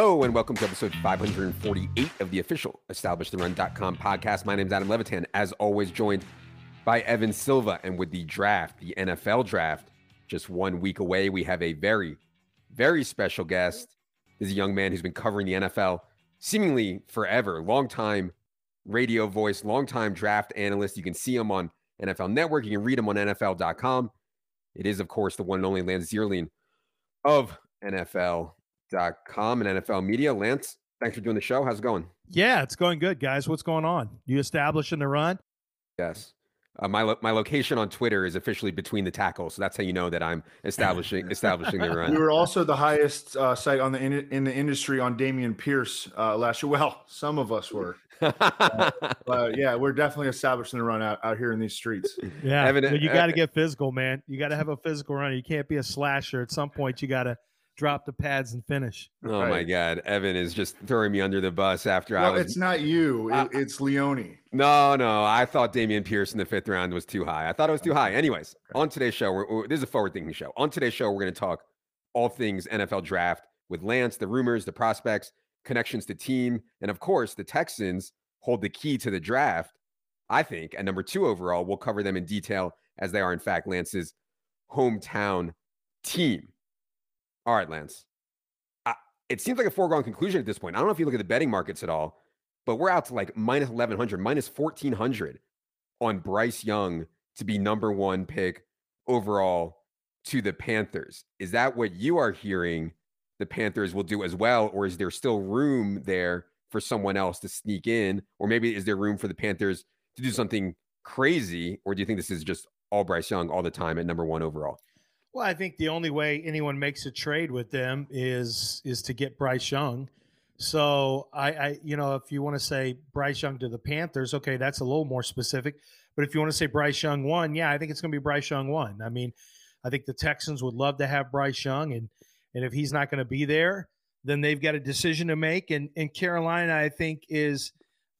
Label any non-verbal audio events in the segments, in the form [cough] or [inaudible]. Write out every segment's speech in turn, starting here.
Hello and welcome to episode 548 of the official EstablishTheRun.com podcast. My name is Adam Levitan, as always, joined by Evan Silva. And with the draft, the NFL draft, just one week away, we have a very, very special guest. This is a young man who's been covering the NFL seemingly forever, long time radio voice, long time draft analyst. You can see him on NFL Network. You can read him on NFL.com. It is, of course, the one and only Lance Zierlein of NFL com and NFL Media. Lance, thanks for doing the show. How's it going? Yeah, it's going good, guys. What's going on? You establishing the run? Yes. Uh, my lo- my location on Twitter is officially between the tackles, so that's how you know that I'm establishing [laughs] establishing the run. We were also the highest uh, site on the in, in, the industry on Dameon Pierce uh, last year. [laughs] Well, some of us were. [laughs] uh, yeah, we're definitely establishing the run out, out here in these streets. Yeah, Evan, well, you got to get physical, man. You got to have a physical run. You can't be a slasher. At some point, you got to drop the pads and finish. Oh right. my God, Evan is just throwing me under the bus after well, I was. It's not you. Uh, it's Leone. No, no, I thought Dameon Pierce in the fifth round was too high. I thought it was too high. Anyways, on today's show, we're, we're, this is a forward-thinking show. On today's show, we're going to talk all things NFL draft with Lance, the rumors, the prospects, connections to team, and of course, the Texans hold the key to the draft. I think, and number two overall, we'll cover them in detail as they are, in fact, Lance's hometown team. All right, Lance. It seems like a foregone conclusion at this point. I don't know if you look at the betting markets at all, but we're out to like minus 1100, minus 1400 on Bryce Young to be number one pick overall to the Panthers. Is that what you are hearing the Panthers will do as well? Or is there still room there for someone else to sneak in? Or maybe is there room for the Panthers to do something crazy? Or do you think this is just all Bryce Young all the time at number one overall? Well, I think the only way anyone makes a trade with them is is to get Bryce Young. So I, I you know, if you want to say Bryce Young to the Panthers, okay, that's a little more specific. But if you want to say Bryce Young one, yeah, I think it's going to be Bryce Young one. I mean, I think the Texans would love to have Bryce Young, and and if he's not going to be there, then they've got a decision to make. And and Carolina, I think is,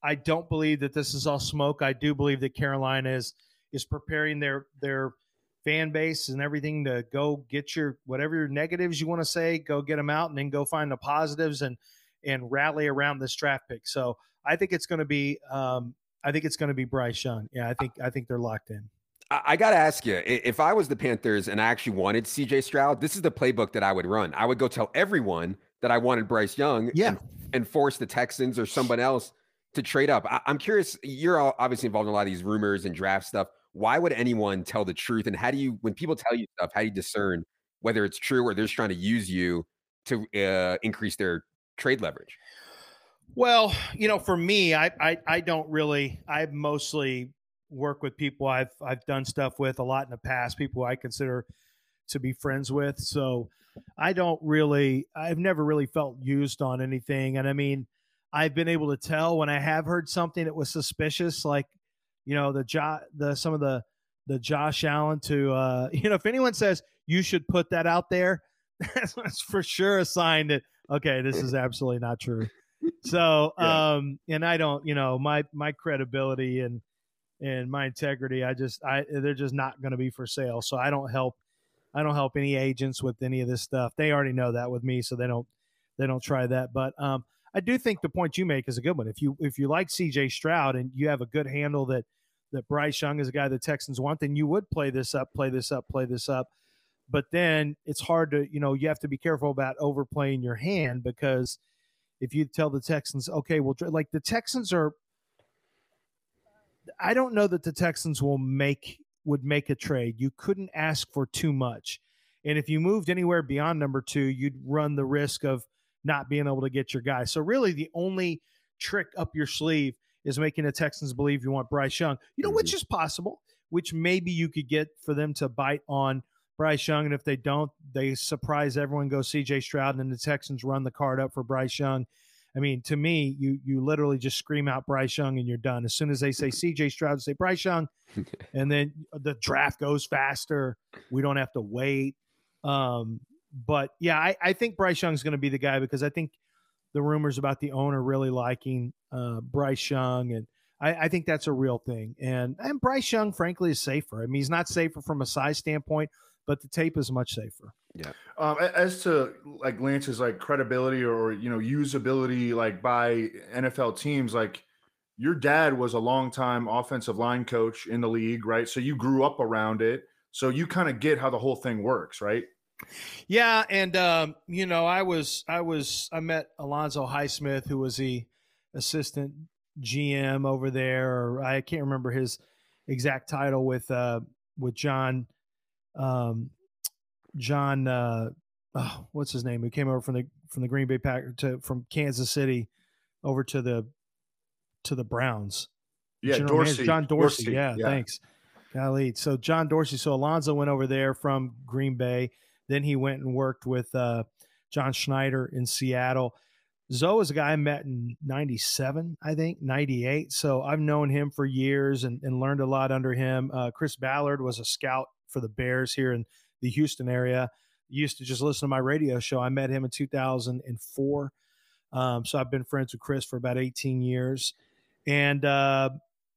I don't believe that this is all smoke. I do believe that Carolina is is preparing their their fan base and everything to go get your whatever your negatives you want to say, go get them out, and then go find the positives and and rally around this draft pick. So I think it's going to be um, I think it's going to be Bryce Young. Yeah, I think I think they're locked in. I, got to ask you, if I was the Panthers and I actually wanted CJ Stroud, this is the playbook that I would run. I would go tell everyone that I wanted Bryce Young yeah. and, and force the Texans or someone else to trade up. I, am curious, you're obviously involved in a lot of these rumors and draft stuff why would anyone tell the truth? And how do you, when people tell you stuff, how do you discern whether it's true or they're just trying to use you to uh, increase their trade leverage? Well, you know, for me, I, I, I don't really. I mostly work with people I've I've done stuff with a lot in the past. People I consider to be friends with. So I don't really. I've never really felt used on anything. And I mean, I've been able to tell when I have heard something that was suspicious, like you know the jo- the some of the the Josh Allen to uh, [laughs] you know if anyone says you should put that out there, [laughs] that's for sure a sign that okay, this is absolutely not true. So [laughs] yeah. um, and I don't you know my my credibility and and my integrity, I just I they're just not going to be for sale. So I don't help I don't help any agents with any of this stuff. They already know that with me, so they don't they don't try that. But um, I do think the point you make is a good one. If you if you like C.J. Stroud and you have a good handle that that Bryce Young is a guy the Texans want, then you would play this up, play this up, play this up. But then it's hard to, you know, you have to be careful about overplaying your hand because if you tell the Texans, okay, well, like the Texans are, I don't know that the Texans will make would make a trade. You couldn't ask for too much. And if you moved anywhere beyond number two, you'd run the risk of not being able to get your guy. So really the only trick up your sleeve is making the Texans believe you want Bryce Young. You know, mm-hmm. which is possible, which maybe you could get for them to bite on Bryce Young. And if they don't, they surprise everyone, go CJ Stroud, and then the Texans run the card up for Bryce Young. I mean, to me, you you literally just scream out Bryce Young and you're done. As soon as they say CJ Stroud, say Bryce Young, and then the draft goes faster. We don't have to wait. Um, but yeah, I, I think Bryce Young's going to be the guy because I think the rumors about the owner really liking uh, Bryce Young, and I, I, think that's a real thing. And and Bryce Young, frankly, is safer. I mean, he's not safer from a size standpoint, but the tape is much safer. Yeah. Um, as to like Lance's like credibility or you know usability like by NFL teams, like your dad was a longtime offensive line coach in the league, right? So you grew up around it, so you kind of get how the whole thing works, right? Yeah, and um, you know, I was I was I met Alonzo Highsmith, who was the assistant GM over there, or I can't remember his exact title with uh with John um John uh oh, what's his name who came over from the from the Green Bay Packers to from Kansas City over to the to the Browns. Yeah, General Dorsey. Manager, John Dorsey. Dorsey, Yeah, yeah. thanks. Golly. So John Dorsey. So Alonzo went over there from Green Bay. Then he went and worked with uh, John Schneider in Seattle. Zoe is a guy I met in 97, I think, 98. So I've known him for years and, and learned a lot under him. Uh, Chris Ballard was a scout for the Bears here in the Houston area. Used to just listen to my radio show. I met him in 2004. Um, so I've been friends with Chris for about 18 years. And, uh,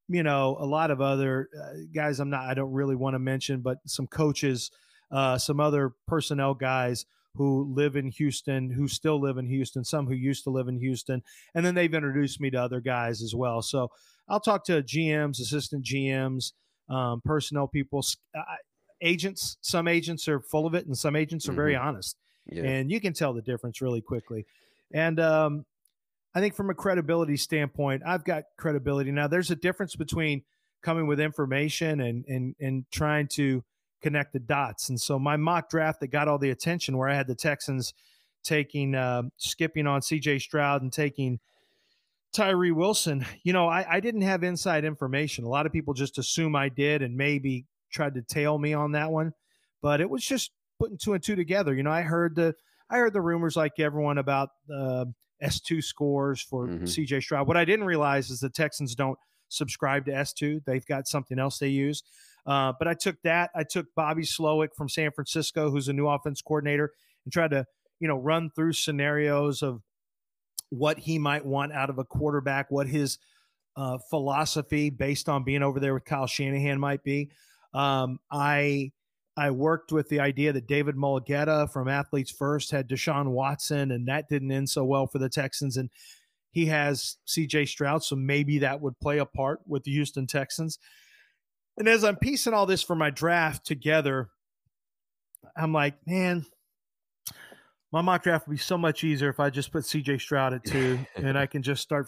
you know, a lot of other uh, guys I'm not, I don't really want to mention, but some coaches, uh, some other personnel guys who live in Houston, who still live in Houston, some who used to live in Houston. And then they've introduced me to other guys as well. So I'll talk to GMs, assistant GMs, um, personnel people, uh, agents. Some agents are full of it, and some agents are very honest Yeah. and you can tell the difference really quickly. And um, I think from a credibility standpoint, I've got credibility now. There's a difference between coming with information and and and trying to connect the dots. And so my mock draft that got all the attention, where I had the Texans taking uh, skipping on C.J. Stroud and taking Tyree Wilson, you know, I, I didn't have inside information. A lot of people just assume I did and maybe tried to tail me on that one, but it was just putting two and two together. You know, I heard the I heard the rumors like everyone about uh, S2 scores for Mhm. CJ Stroud. What I didn't realize is the Texans don't subscribe to S2. They've got something else they use. Uh, but I took that. I took Bobby Slowik from San Francisco, who's a new offense coordinator, and tried to, you know, run through scenarios of what he might want out of a quarterback, what his uh, philosophy based on being over there with Kyle Shanahan might be. Um, I I worked with the idea that David Mulugheta from Athletes First had Deshaun Watson, and that didn't end so well for the Texans. And he has CJ Stroud, so maybe that would play a part with the Houston Texans. And as I'm piecing all this for my draft together, I'm like, man, my mock draft would be so much easier if I just put CJ Stroud at two [laughs] and I can just start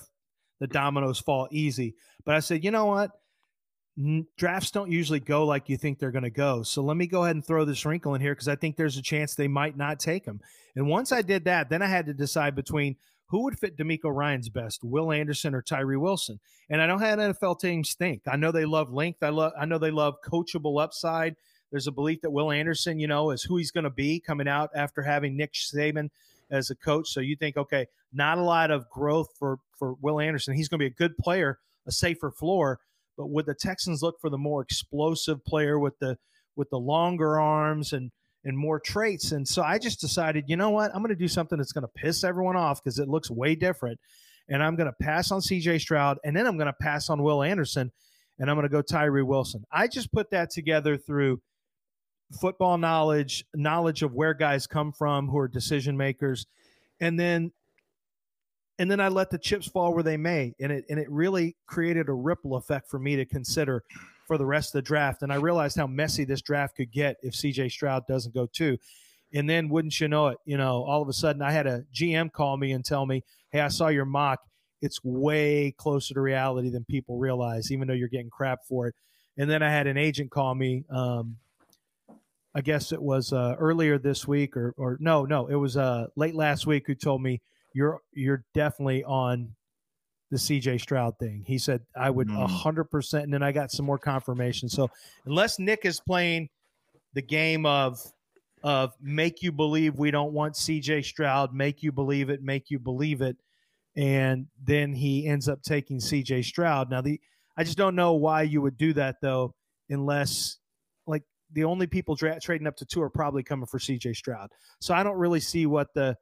the dominoes fall easy. But I said, you know what? Drafts don't usually go like you think they're going to go. So let me go ahead and throw this wrinkle in here because I think there's a chance they might not take him. And once I did that, then I had to decide between who would fit DeMeco Ryans best, Will Anderson or Tyree Wilson. And I know how NFL teams think. I know they love length. I love. I know they love coachable upside. There's a belief that Will Anderson, you know, is who he's going to be coming out after having Nick Saban as a coach. So you think, okay, not a lot of growth for for Will Anderson. He's going to be a good player, a safer floor. But would the Texans look for the more explosive player with the with the longer arms and and more traits? And so I just decided, you know what, I'm going to do something that's going to piss everyone off because it looks way different. And I'm going to pass on C.J. Stroud, and then I'm going to pass on Will Anderson, and I'm going to go Tyree Wilson. I just put that together through football knowledge, knowledge of where guys come from who are decision makers, and then and then I let the chips fall where they may, and it and it really created a ripple effect for me to consider for the rest of the draft. And I realized how messy this draft could get if C.J. Stroud doesn't go too. And then, wouldn't you know it, you know, all of a sudden I had a GM call me and tell me, "Hey, I saw your mock. It's way closer to reality than people realize, even though you're getting crap for it." And then I had an agent call me. Um, I guess it was uh, earlier this week, or or no, no, it was uh, late last week. Who told me you're you're definitely on the CJ Stroud thing. He said I would a Mm. hundred percent, and then I got some more confirmation. So unless Nick is playing the game of of make you believe we don't want CJ Stroud, make you believe it, make you believe it, and then he ends up taking CJ Stroud. Now the I just don't know why you would do that though, unless like the only people dra- trading up to two are probably coming for CJ Stroud. So I don't really see what the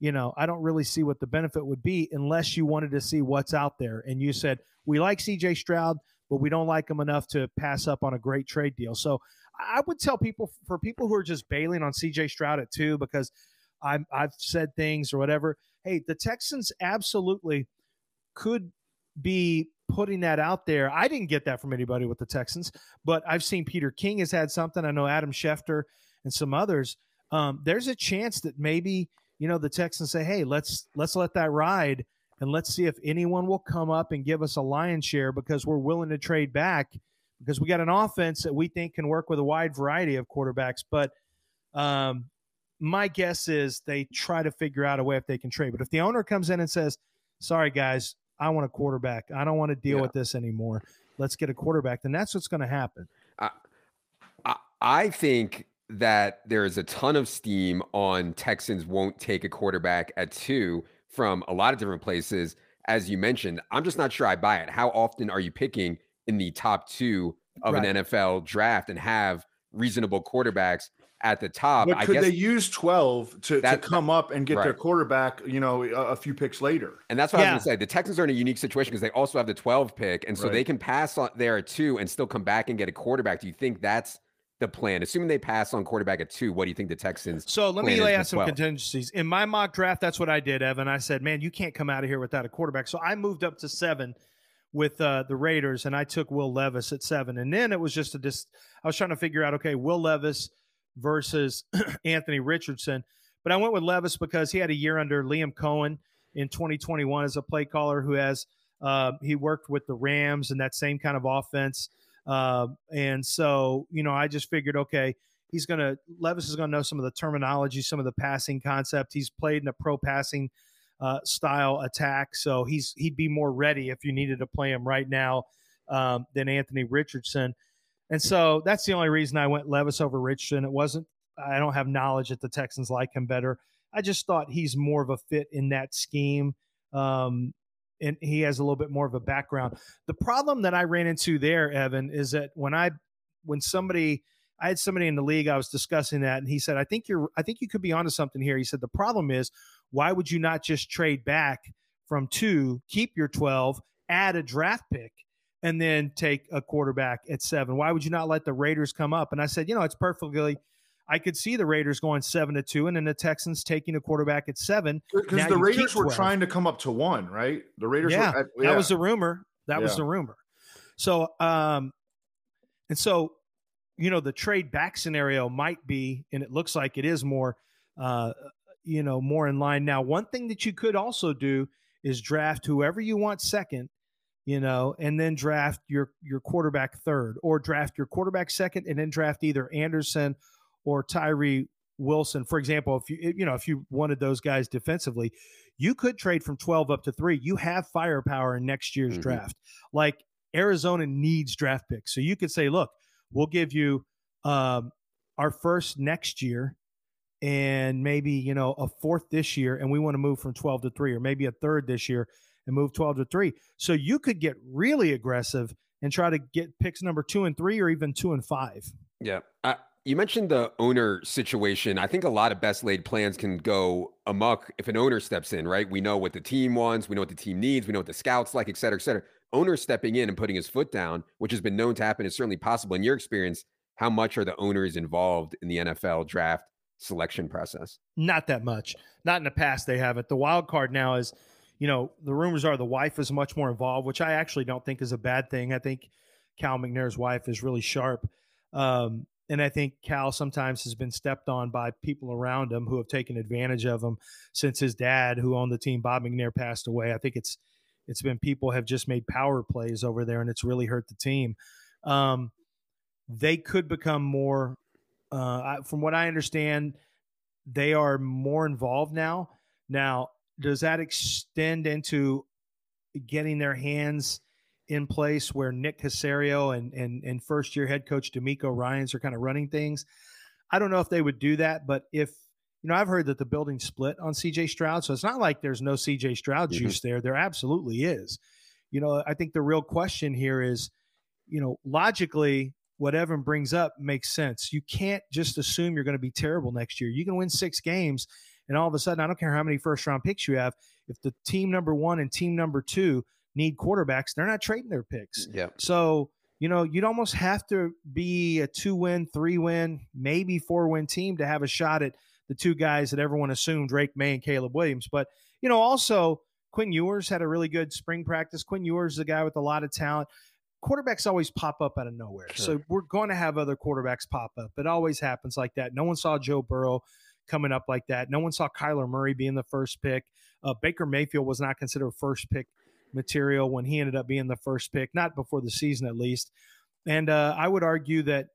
you know, I don't really see what the benefit would be unless you wanted to see what's out there. And you said, we like CJ Stroud, but we don't like him enough to pass up on a great trade deal. So I would tell people for people who are just bailing on CJ Stroud at two because I'm, I've said things or whatever. Hey, the Texans absolutely could be putting that out there. I didn't get that from anybody with the Texans, but I've seen Peter King has had something. I know Adam Schefter and some others. Um, there's a chance that maybe you know the Texans say, "Hey, let's let's let that ride." And let's see if anyone will come up and give us a lion's share because we're willing to trade back because we got an offense that we think can work with a wide variety of quarterbacks. But um, my guess is they try to figure out a way if they can trade. But if the owner comes in and says, "Sorry guys, I want a quarterback. I don't want to deal yeah. with this anymore. Let's get a quarterback," then that's what's going to happen. I, I, I think that there is a ton of steam on Texans won't take a quarterback at two from a lot of different places. As you mentioned, I'm just not sure I buy it. How often are you picking in the top two of right. an NFL draft and have reasonable quarterbacks at the top. But could they use 12 to, that, to come up and get right. their quarterback, you know, a, a, few picks later? And that's what yeah. I was going to say. The Texans are in a unique situation because they also have the 12 pick. And so right. they can pass on there at two and still come back and get a quarterback. Do you think that's the plan? Assuming they pass on quarterback at two, what do you think the Texans? So let me lay out some 12? contingencies. In my mock draft, that's what I did, Evan. I said, man, you can't come out of here without a quarterback. So I moved up to seven with uh, the Raiders, and I took Will Levis at seven. And then it was just a dis. I was trying to figure out, okay, Will Levis versus [clears throat] Anthony Richardson, but I went with Levis because he had a year under Liam Coen in 2021 as a play caller who has uh, he worked with the Rams and that same kind of offense. Uh, and so, you know, I just figured, okay, he's going to, Levis is going to know some of the terminology, some of the passing concept. He's played in a pro passing uh, style attack. So he's he'd be more ready if you needed to play him right now um, than Anthony Richardson. And so that's the only reason I went Levis over Richardson. It wasn't I don't have knowledge that the Texans like him better. I just thought he's more of a fit in that scheme. Um, and he has a little bit more of a background. The problem that I ran into there, Evan, is that when I when somebody I had somebody in the league, I was discussing that, and he said, I think you're I think you could be onto something here. He said the problem is why would you not just trade back from two, keep your 12, add a draft pick, and then take a quarterback at seven? Why would you not let the Raiders come up? And I said, you know, it's perfectly. I could see the Raiders going seven to two, and then the Texans taking a quarterback at seven. Because the Raiders were trying to come up to one, right? The Raiders. Yeah, were, yeah. that was the rumor. That yeah. was the rumor. So, um, and so, you know, the trade back scenario might be, and it looks like it is more uh, you know, more in line. Now, one thing that you could also do is draft whoever you want second, you know, and then draft your your quarterback third, or draft your quarterback second and then draft either Anderson or Tyree Wilson. For example, if you you know if you wanted those guys defensively, you could trade from 12 up to 3. You have firepower in next year's mm-hmm. draft. Like Arizona needs draft picks. So you could say, look, we'll give you um, our first next year and maybe you know a fourth this year and we want to move from 12 to 3 or maybe a third this year and move 12 to 3 so you could get really aggressive and try to get picks number 2 and 3 or even 2 and 5 yeah I, you mentioned the owner situation i think a lot of best laid plans can go amok if an owner steps in right we know what the team wants we know what the team needs we know what the scouts like et cetera et cetera owner stepping in and putting his foot down which has been known to happen is certainly possible in your experience how much are the owners involved in the nfl draft selection process? Not that much. Not in the past they haven't. The wild card now is, you know, the rumors are the wife is much more involved, which I actually don't think is a bad thing. I think Cal McNair's wife is really sharp. Um, and I think Cal sometimes has been stepped on by people around him who have taken advantage of him since his dad, who owned the team, Bob McNair, passed away. I think it's it's been people have just made power plays over there, and it's really hurt the team. Um, they could become more uh, from what I understand, they are more involved now. Now, does that extend into getting their hands in place where Nick Caserio and and and first year head coach DeMeco Ryans are kind of running things? I don't know if they would do that, but if you know, I've heard that the building split on CJ Stroud, so it's not like there's no CJ Stroud mm-hmm. juice there. There absolutely is. You know, I think the real question here is, you know, logically, what Evan brings up makes sense. You can't just assume you're going to be terrible next year. You can win six games, and all of a sudden, I don't care how many first round picks you have. If the team number one and team number two need quarterbacks, they're not trading their picks. Yeah. So you know, you'd almost have to be a two win, three win, maybe four win team to have a shot at the two guys that everyone assumed Drake Maye and Caleb Williams. But, you know, also Quinn Ewers had a really good spring practice. Quinn Ewers is a guy with a lot of talent. Quarterbacks always pop up out of nowhere. Sure. So we're going to have other quarterbacks pop up. It always happens like that. No one saw Joe Burrow coming up like that. No one saw Kyler Murray being the first pick. Uh, Baker Mayfield was not considered first pick material when he ended up being the first pick, not before the season at least. And uh, I would argue that,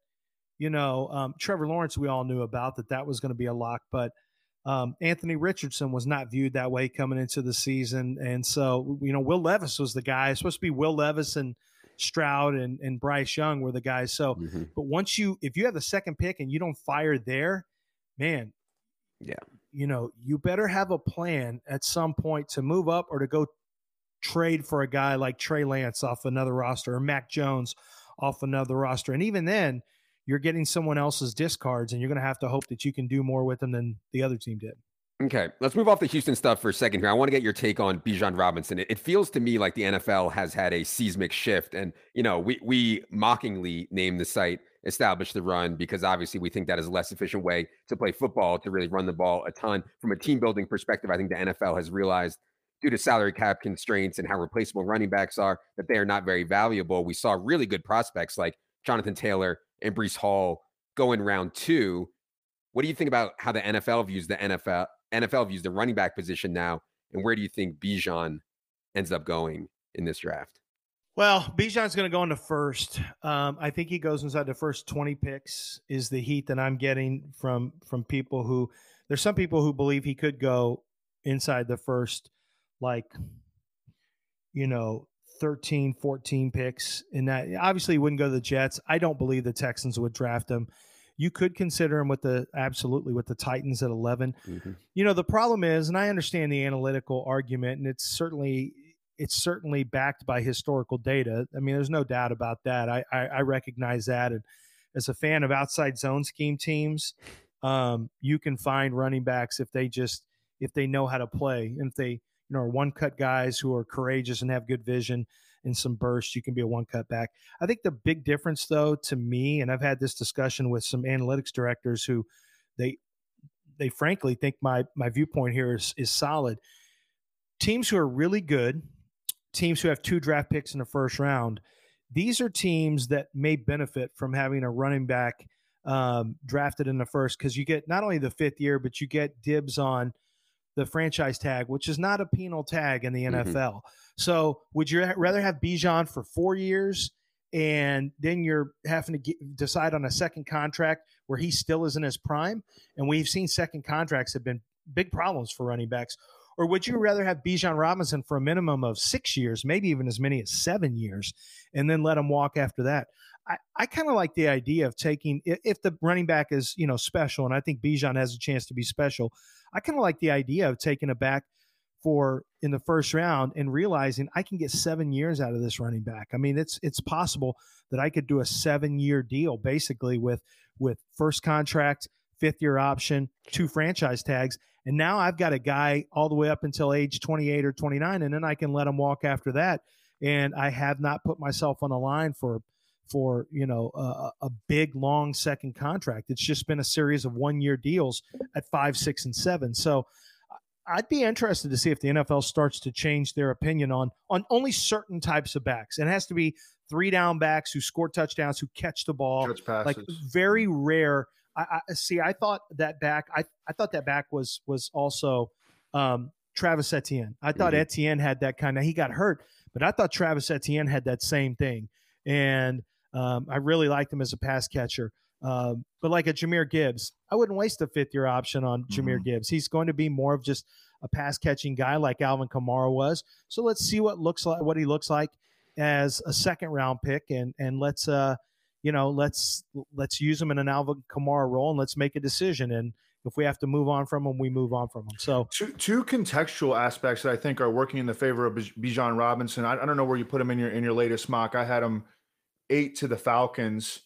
you know, um, Trevor Lawrence, we all knew about that that was going to be a lock, but um, Anthony Richardson was not viewed that way coming into the season. And so, you know, Will Levis was the guy. It's supposed to be Will Levis and Stroud and, and Bryce Young were the guys. So, mm-hmm. but once you, if you have the second pick and you don't fire there, man, yeah, you know, you better have a plan at some point to move up or to go trade for a guy like Trey Lance off another roster or Mac Jones off another roster. And even then, you're getting someone else's discards and you're going to have to hope that you can do more with them than the other team did. Okay, let's move off the Houston stuff for a second here. I want to get your take on Bijan Robinson. It, it, feels to me like the NFL has had a seismic shift, and you know, we we mockingly name the site "Establish the Run" because obviously we think that is a less efficient way to play football to really run the ball a ton. From a team building perspective, I think the NFL has realized due to salary cap constraints and how replaceable running backs are, that they are not very valuable. We saw really good prospects like Jonathan Taylor and Breece Hall go in round two. What do you think about how the NFL views the NFL NFL views the running back position now, and where do you think Bijan ends up going in this draft? Well, Bijan's going to go into first. Um, I think he goes inside the first twenty picks. Is the heat that I'm getting from from people who there's some people who believe he could go inside the first like you know 13 14 picks in that obviously he wouldn't go to the jets. I don't believe the texans would draft him you could consider him with the absolutely with the titans at 11 mm-hmm. you know the problem is and i understand the analytical argument and it's certainly it's certainly backed by historical data. I mean there's no doubt about that. I i, I recognize that. And as a fan of outside zone scheme teams um, you can find running backs if they just if they know how to play. And if they you know, one cut guys who are courageous and have good vision and some burst. You can be a one cut back. I think the big difference, though, to me, and I've had this discussion with some analytics directors who they they frankly think my my viewpoint here is is solid. Teams who are really good, teams who have two draft picks in the first round, these are teams that may benefit from having a running back um, drafted in the first because you get not only the fifth year, but you get dibs on the franchise tag, which is not a penal tag in the NFL. Mm-hmm. So, would you rather have Bijan for four years and then you're having to get, decide on a second contract where he still is in his prime? And we've seen second contracts have been big problems for running backs. Or would you rather have Bijan Robinson for a minimum of six years, maybe even as many as seven years, and then let him walk after that? I, I kind of like the idea of taking if the running back is you know special, and I think Bijan has a chance to be special. I kind of like the idea of taking a back for in the first round and realizing I can get seven years out of this running back. I mean, it's it's possible that I could do a seven year deal basically with with first contract, fifth year option, two franchise tags, and now I've got a guy all the way up until age 28 or 29, and then I can let him walk after that. And I have not put myself on the line for for you know a, a, big long second contract. It's just been a series of one year deals at five, six, and seven. So I'd be interested to see if the NFL starts to change their opinion on on only certain types of backs. And it has to be three down backs who score touchdowns, who catch the ball, catch like very rare. I, I, see. I thought that back. I, I thought that back was was also um, Travis Etienne. I thought mm-hmm. Etienne had that kind of. He got hurt, but I thought Travis Etienne had that same thing. And um, I really liked him as a pass catcher. Um, but like a Jahmyr Gibbs, I wouldn't waste a fifth year option on Jahmyr mm-hmm. Gibbs. He's going to be more of just a pass catching guy like Alvin Kamara was. So let's see what looks like what he looks like as a second round pick, and and let's uh you know let's let's use him in an Alvin Kamara role, and let's make a decision. And if we have to move on from him, we move on from him. So two, two contextual aspects that I think are working in the favor of Bijan Robinson. I, I don't know where you put him in your in your latest mock. I had him eight to the Falcons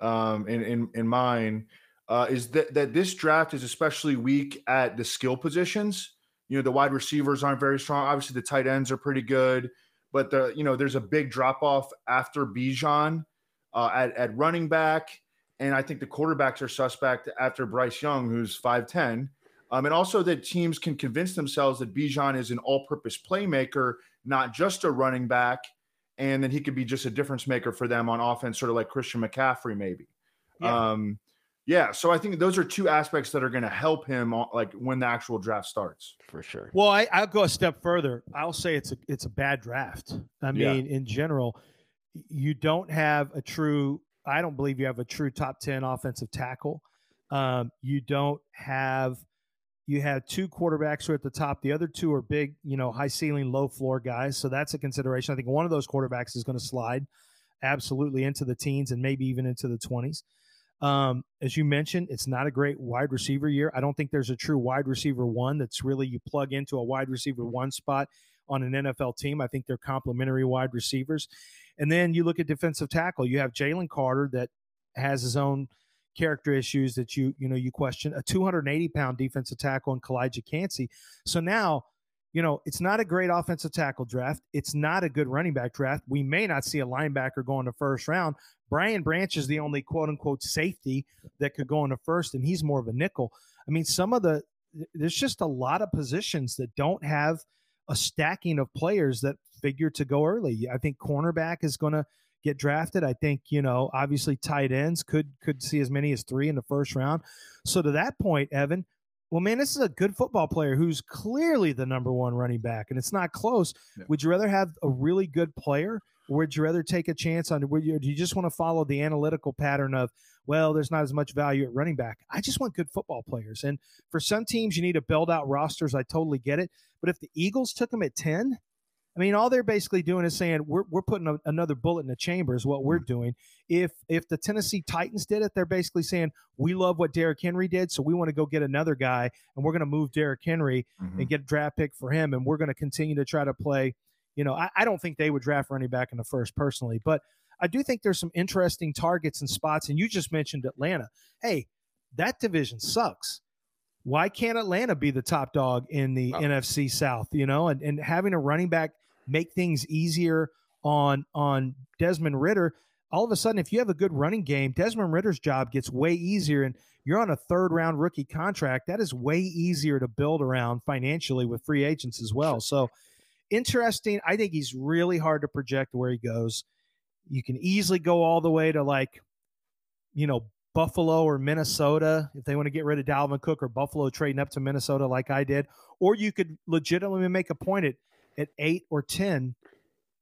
um, in, in, in mine uh, is that, that this draft is especially weak at the skill positions. You know, the wide receivers aren't very strong. Obviously, the tight ends are pretty good, but the you know there's a big drop off after Bijan uh, at at running back, and I think the quarterbacks are suspect after Bryce Young, who's five ten. Um, and also that teams can convince themselves that Bijan is an all-purpose playmaker, not just a running back, and then he could be just a difference maker for them on offense, sort of like Christian McCaffrey, maybe. Yeah. Um, yeah, so I think those are two aspects that are going to help him, like when the actual draft starts. For sure. Well, I, will go a step further. I'll say it's a it's a bad draft. I mean, yeah. in general, you don't have a true. I don't believe you have a true top ten offensive tackle. Um, you don't have. You have two quarterbacks who are at the top. The other two are big, you know, high ceiling, low floor guys. So that's a consideration. I think one of those quarterbacks is going to slide absolutely into the teens and maybe even into the twenties. Um, as you mentioned, it's not a great wide receiver year. I don't think there's a true wide receiver one that's really you plug into a wide receiver one spot on an NFL team. I think they're complementary wide receivers. And then you look at defensive tackle. You have Jalen Carter that has his own character issues that you you know you question. A 280 pound defensive tackle in Calijah Kancey. So now you know, it's not a great offensive tackle draft. It's not a good running back draft. We may not see a linebacker go in the first round. Brian Branch is the only quote unquote safety that could go in the first, and he's more of a nickel. I mean, some of the, there's just a lot of positions that don't have a stacking of players that figure to go early. I think cornerback is going to get drafted. I think, you know, obviously tight ends could could see as many as 3 in the first round. So to that point, Evan, well, man, this is a good football player who's clearly the number one running back, and it's not close. Yeah. Would you rather have a really good player, would you rather take a chance on? Would you, do you just want to follow the analytical pattern of, well, there's not as much value at running back? I just want good football players, and for some teams, you need to build out rosters. I totally get it, but if the Eagles took him at ten, I mean, all they're basically doing is saying we're, we're putting a, another bullet in the chamber is what we're mm. doing. If if the Tennessee Titans did it, they're basically saying we love what Derrick Henry did, so we want to go get another guy, and we're going to move Derrick Henry mm-hmm. and get a draft pick for him, and we're going to continue to try to play. You know, I, I don't think they would draft running back in the first personally, but I do think there's some interesting targets and spots. And you just mentioned Atlanta. Hey, that division sucks why can't Atlanta be the top dog in the oh. NFC South? You know, and, and having a running back make things easier on on Desmond Ridder. All of a sudden, if you have a good running game, Desmond Ridder's job gets way easier, and you're on a third round rookie contract. That is way easier to build around financially with free agents as well. So interesting. I think he's really hard to project where he goes. You can easily go all the way to like, you know, Buffalo or Minnesota if they want to get rid of Dalvin Cook or Buffalo trading up to Minnesota like I did. Or you could legitimately make a point at at eight or ten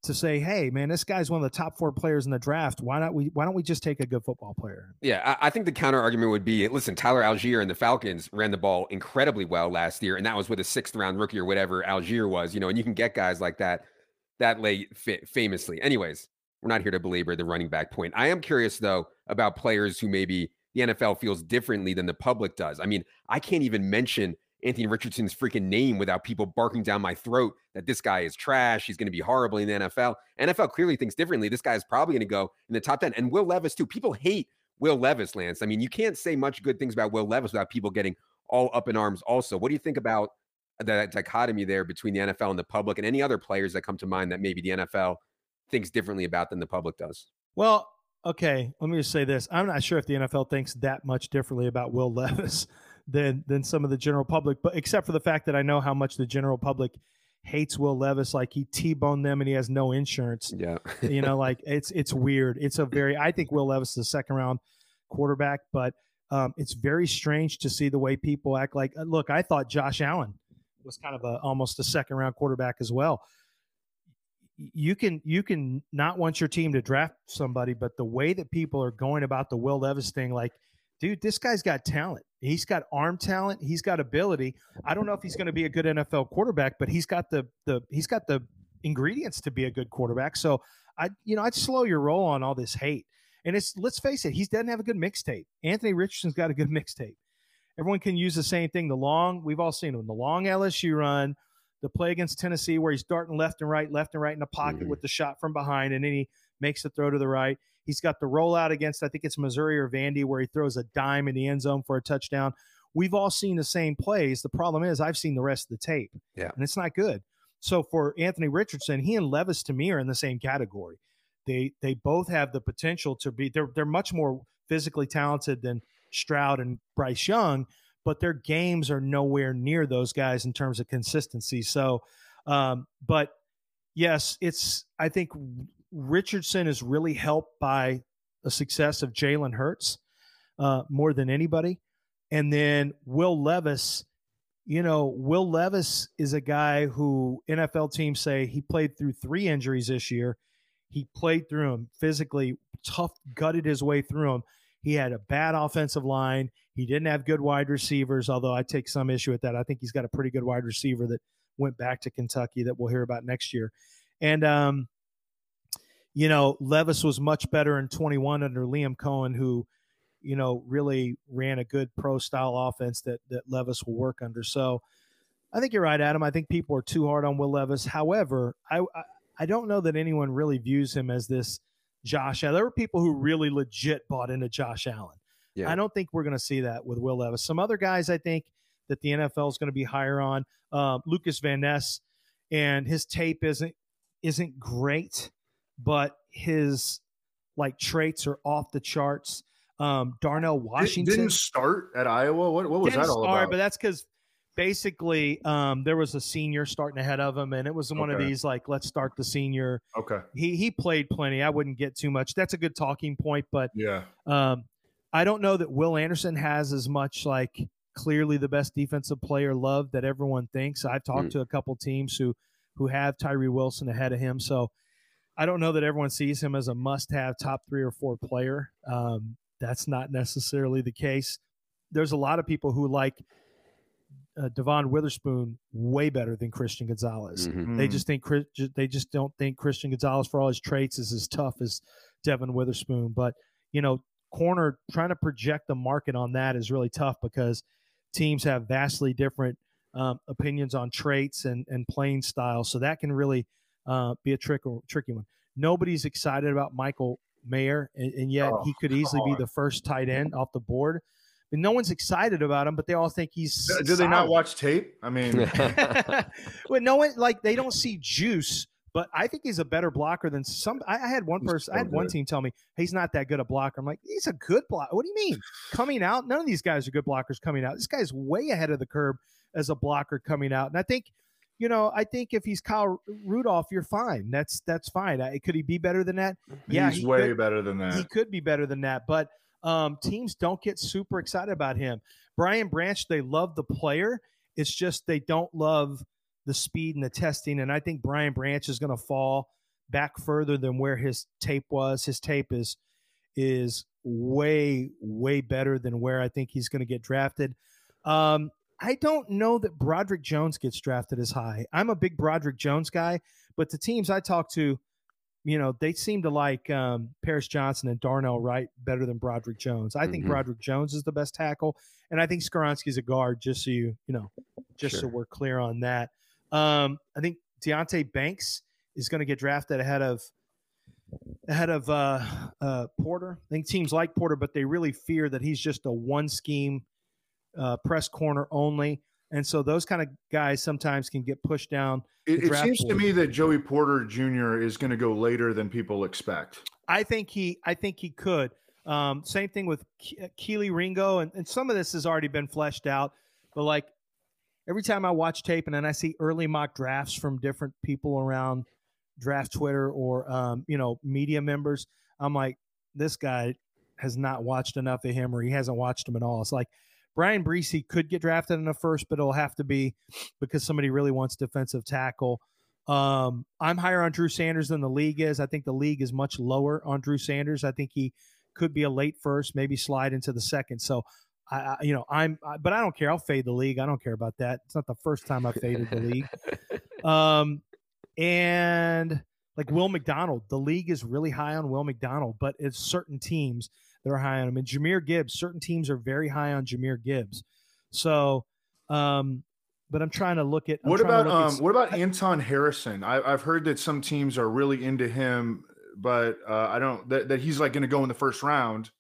to say, "Hey, man, this guy's one of the top four players in the draft. Why not we? Why don't we just take a good football player?" Yeah, I, I think the counter argument would be: Listen, Tyler Allgeier and the Falcons ran the ball incredibly well last year, and that was with a sixth round rookie or whatever Allgeier was. You know, and you can get guys like that that late famously. Anyways, we're not here to belabor the running back point. I am curious though about players who maybe the NFL feels differently than the public does. I mean, I can't even mention Anthony Richardson's freaking name without people barking down my throat that this guy is trash. He's going to be horrible in the NFL. NFL clearly thinks differently. This guy is probably going to go in the top 10. And Will Levis, too. People hate Will Levis, Lance. I mean, you can't say much good things about Will Levis without people getting all up in arms, also. What do you think about that dichotomy there between the NFL and the public and any other players that come to mind that maybe the NFL thinks differently about than the public does? Well, okay, let me just say this. I'm not sure if the NFL thinks that much differently about Will Levis than than some of the general public. But except for the fact that I know how much the general public hates Will Levis, like he T-boned them and he has no insurance. Yeah, you know, [laughs] like it's it's weird. It's a very I think Will Levis is a second round quarterback, but um, it's very strange to see the way people act. Like, uh, look, I thought Josh Allen was kind of a almost a second round quarterback as well. You can you can not want your team to draft somebody, but the way that people are going about the Will Levis thing, like dude, this guy's got talent. He's got arm talent. He's got ability. I don't know if he's going to be a good NFL quarterback, but he's got the the he's got the ingredients to be a good quarterback. So I, you know, I'd slow your roll on all this hate. And it's let's face it, he doesn't have a good mixtape. Anthony Richardson's got a good mixtape. Everyone can use the same thing. The long, we've all seen him, the long LSU run, the play against Tennessee where he's darting left and right, left and right in the pocket mm-hmm. with the shot from behind, and then he makes the throw to the right. He's got the rollout against, I think it's Missouri or Vandy, where he throws a dime in the end zone for a touchdown. We've all seen the same plays. The problem is, I've seen the rest of the tape, yeah, and it's not good. So for Anthony Richardson, he and Levis to me are in the same category. They they both have the potential to be. They're they're much more physically talented than Stroud and Bryce Young, but their games are nowhere near those guys in terms of consistency. So, um, but yes, it's. I think Richardson is really helped by the success of Jalen Hurts uh, more than anybody, and then Will Levis. You know, Will Levis is a guy who NFL teams say he played through three injuries this year. He played through them physically, tough, gutted his way through them. He had a bad offensive line. He didn't have good wide receivers, although I take some issue with that. I think he's got a pretty good wide receiver that went back to Kentucky that we'll hear about next year. And, um, you know, Levis was much better in 21 under Liam Coen, who, you know, really ran a good pro style offense that that Levis will work under. So I think you're right, Adam. I think people are too hard on Will Levis. However, I I, I don't know that anyone really views him as this Josh Allen. There were people who really legit bought into Josh Allen. Yeah. I don't think we're going to see that with Will Levis. Some other guys I think that the NFL is going to be higher on. Uh, Lucas Van Ness and his tape isn't isn't great, but his like traits are off the charts. Um, Darnell Washington didn't start at Iowa. What, what was that all start, about? But that's because basically um, there was a senior starting ahead of him, and it was one okay. of these like let's start the senior. Okay. He he played plenty. I wouldn't get too much. That's a good talking point, but yeah. Um, I don't know that Will Anderson has as much like clearly the best defensive player love that everyone thinks. I've talked mm. to a couple teams who who have Tyree Wilson ahead of him, so I don't know that everyone sees him as a must-have top three or four player. Um, that's not necessarily the case. There's a lot of people who like uh, Devon Witherspoon way better than Christian Gonzalez. Mm-hmm. They mm. just think they just don't think Christian Gonzalez, for all his traits, is as tough as Devon Witherspoon. But you know, corner trying to project the market on that is really tough because teams have vastly different um, opinions on traits and, and playing style. So that can really uh, be a trick tricky one. Nobody's excited about Michael Mayer, and, and yet oh, he could easily be the first tight end off the board. And no one's excited about him, but they all think he's. Do solid. they not watch tape? I mean, [laughs] [laughs] well, no one like they don't see juice but I think he's a better blocker than some. I, I had one person, I had one team tell me he's not that good a blocker. I'm like, he's a good blocker. What do you mean? coming out, none of these guys are good blockers coming out. This guy's way ahead of the curve as a blocker coming out. And I think, you know, I think if he's Kyle Rudolph, you're fine. That's that's fine. I, could he be better than that? Yeah, he's he way could, better than that. He could be better than that, but um, teams don't get super excited about him. Brian Branch, they love the player. It's just they don't love the speed and the testing. And I think Brian Branch is going to fall back further than where his tape was. His tape is is way way better than where I think he's going to get drafted. Um, I don't know that Broderick Jones gets drafted as high. I'm a big Broderick Jones guy, but the teams I talk to, you know, they seem to like um, Paris Johnson and Darnell Wright better than Broderick Jones. I mm-hmm. think Broderick Jones is the best tackle, and I think Skoronski's a guard. Just so you, you know, just sure. so we're clear on that. Um, I think Deonte Banks is going to get drafted ahead of ahead of uh, uh, Porter. I think teams like Porter, but they really fear that he's just a one scheme uh, press corner only. And so those kind of guys sometimes can get pushed down. It, it seems board. to me that Joey Porter Jr. is going to go later than people expect. I think he, I think he could. Um, same thing with Kelee Ringo, and, and some of this has already been fleshed out. But like every time I watch tape and then I see early mock drafts from different people around draft Twitter or um, you know media members, I'm like, this guy has not watched enough of him or he hasn't watched him at all. It's like Bryan Bresee could get drafted in the first, but it'll have to be because somebody really wants defensive tackle. Um, I'm higher on Drew Sanders than the league is. I think the league is much lower on Drew Sanders. I think he could be a late first, maybe slide into the second. So I, I, you know, I'm, I, but I don't care. I'll fade the league. I don't care about that. It's not the first time I've faded the league. [laughs] Um, and like Will McDonald, the league is really high on Will McDonald, but it's certain teams that are high on him. And Jahmyr Gibbs, certain teams are very high on Jahmyr Gibbs. So, um, but I'm trying to look at. I'm what about um? At, what about Anton Harrison? I, have heard that some teams are really into him, but uh, I don't that, that he's like going to go in the first round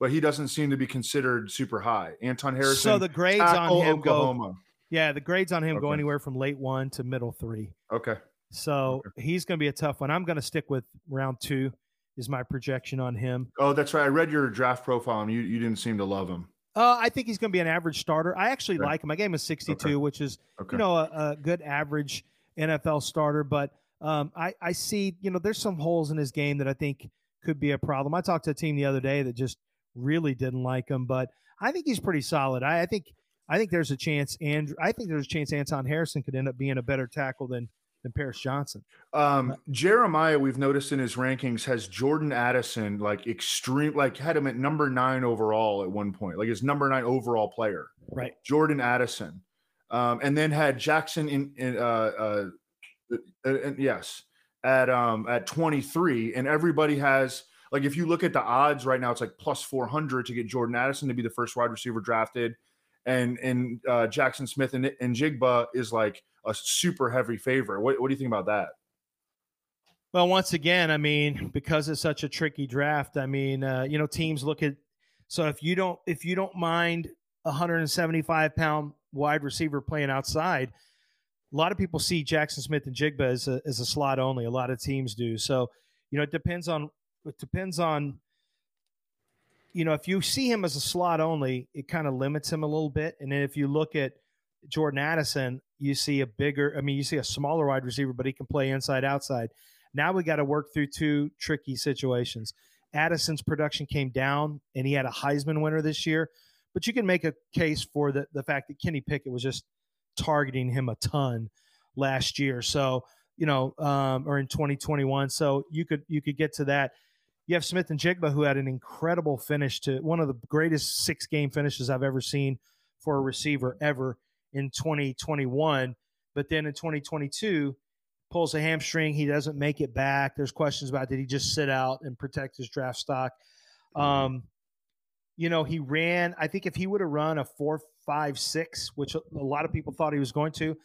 but he doesn't seem to be considered super high. Anton Harrison. So the grades on him Oklahoma. go. Yeah, the grades on him go anywhere from late one to middle three. Okay. So he's going to be a tough one. I'm going to stick with round two. Is my projection on him. Oh, that's right. I read your draft profile and you, you didn't seem to love him. Uh, I think he's going to be an average starter. I actually Okay. like him. I gave him a 62, Okay. which is Okay. you know a, a good average NFL starter. But um, I I see you know there's some holes in his game that I think could be a problem. I talked to a team the other day that just really didn't like him, but I think he's pretty solid. I, I think I think there's a chance And I think there's a chance Anton Harrison could end up being a better tackle than than Paris Johnson. Um, Jeremiah, we've noticed in his rankings has Jordan Addison like extreme, like had him at number nine overall at one point, like his number nine overall player, Right. Jordan Addison, um, and then had Jaxon in, in uh, uh, uh, uh, yes, at um at 23, and everybody has like if you look at the odds right now, it's like plus 400 to get Jordan Addison to be the first wide receiver drafted, and and uh, Jaxon Smith and, and Jigba is like a super heavy favorite. What, what do you think about that? Well, once again, I mean, because it's such a tricky draft, I mean, uh, you know, teams look at so if you don't if you don't mind a 175 pound wide receiver playing outside, a lot of people see Jaxon Smith-Njigba as a, as a slot only. A lot of teams do. So, you know, it depends on it depends on you know, if you see him as a slot only, it kind of limits him a little bit. And then if you look at Jordan Addison, you see a bigger, I mean, you see a smaller wide receiver, but he can play inside outside. Now we got to work through two tricky situations. Addison's production came down and he had a Heisman winner this year, but you can make a case for the, the fact that Kenny Pickett was just targeting him a ton last year. So, you know, um, or in 2021. So you could, you could get to that. You have Smith-Njigba, who had an incredible finish to one of the greatest six game finishes I've ever seen for a receiver ever in 2021. But then in 2022, pulls a hamstring. He doesn't make it back. There's questions about did he just sit out and protect his draft stock? Um, you know, he ran. I think if he would have run a four, five, six, which a lot of people thought he was going to,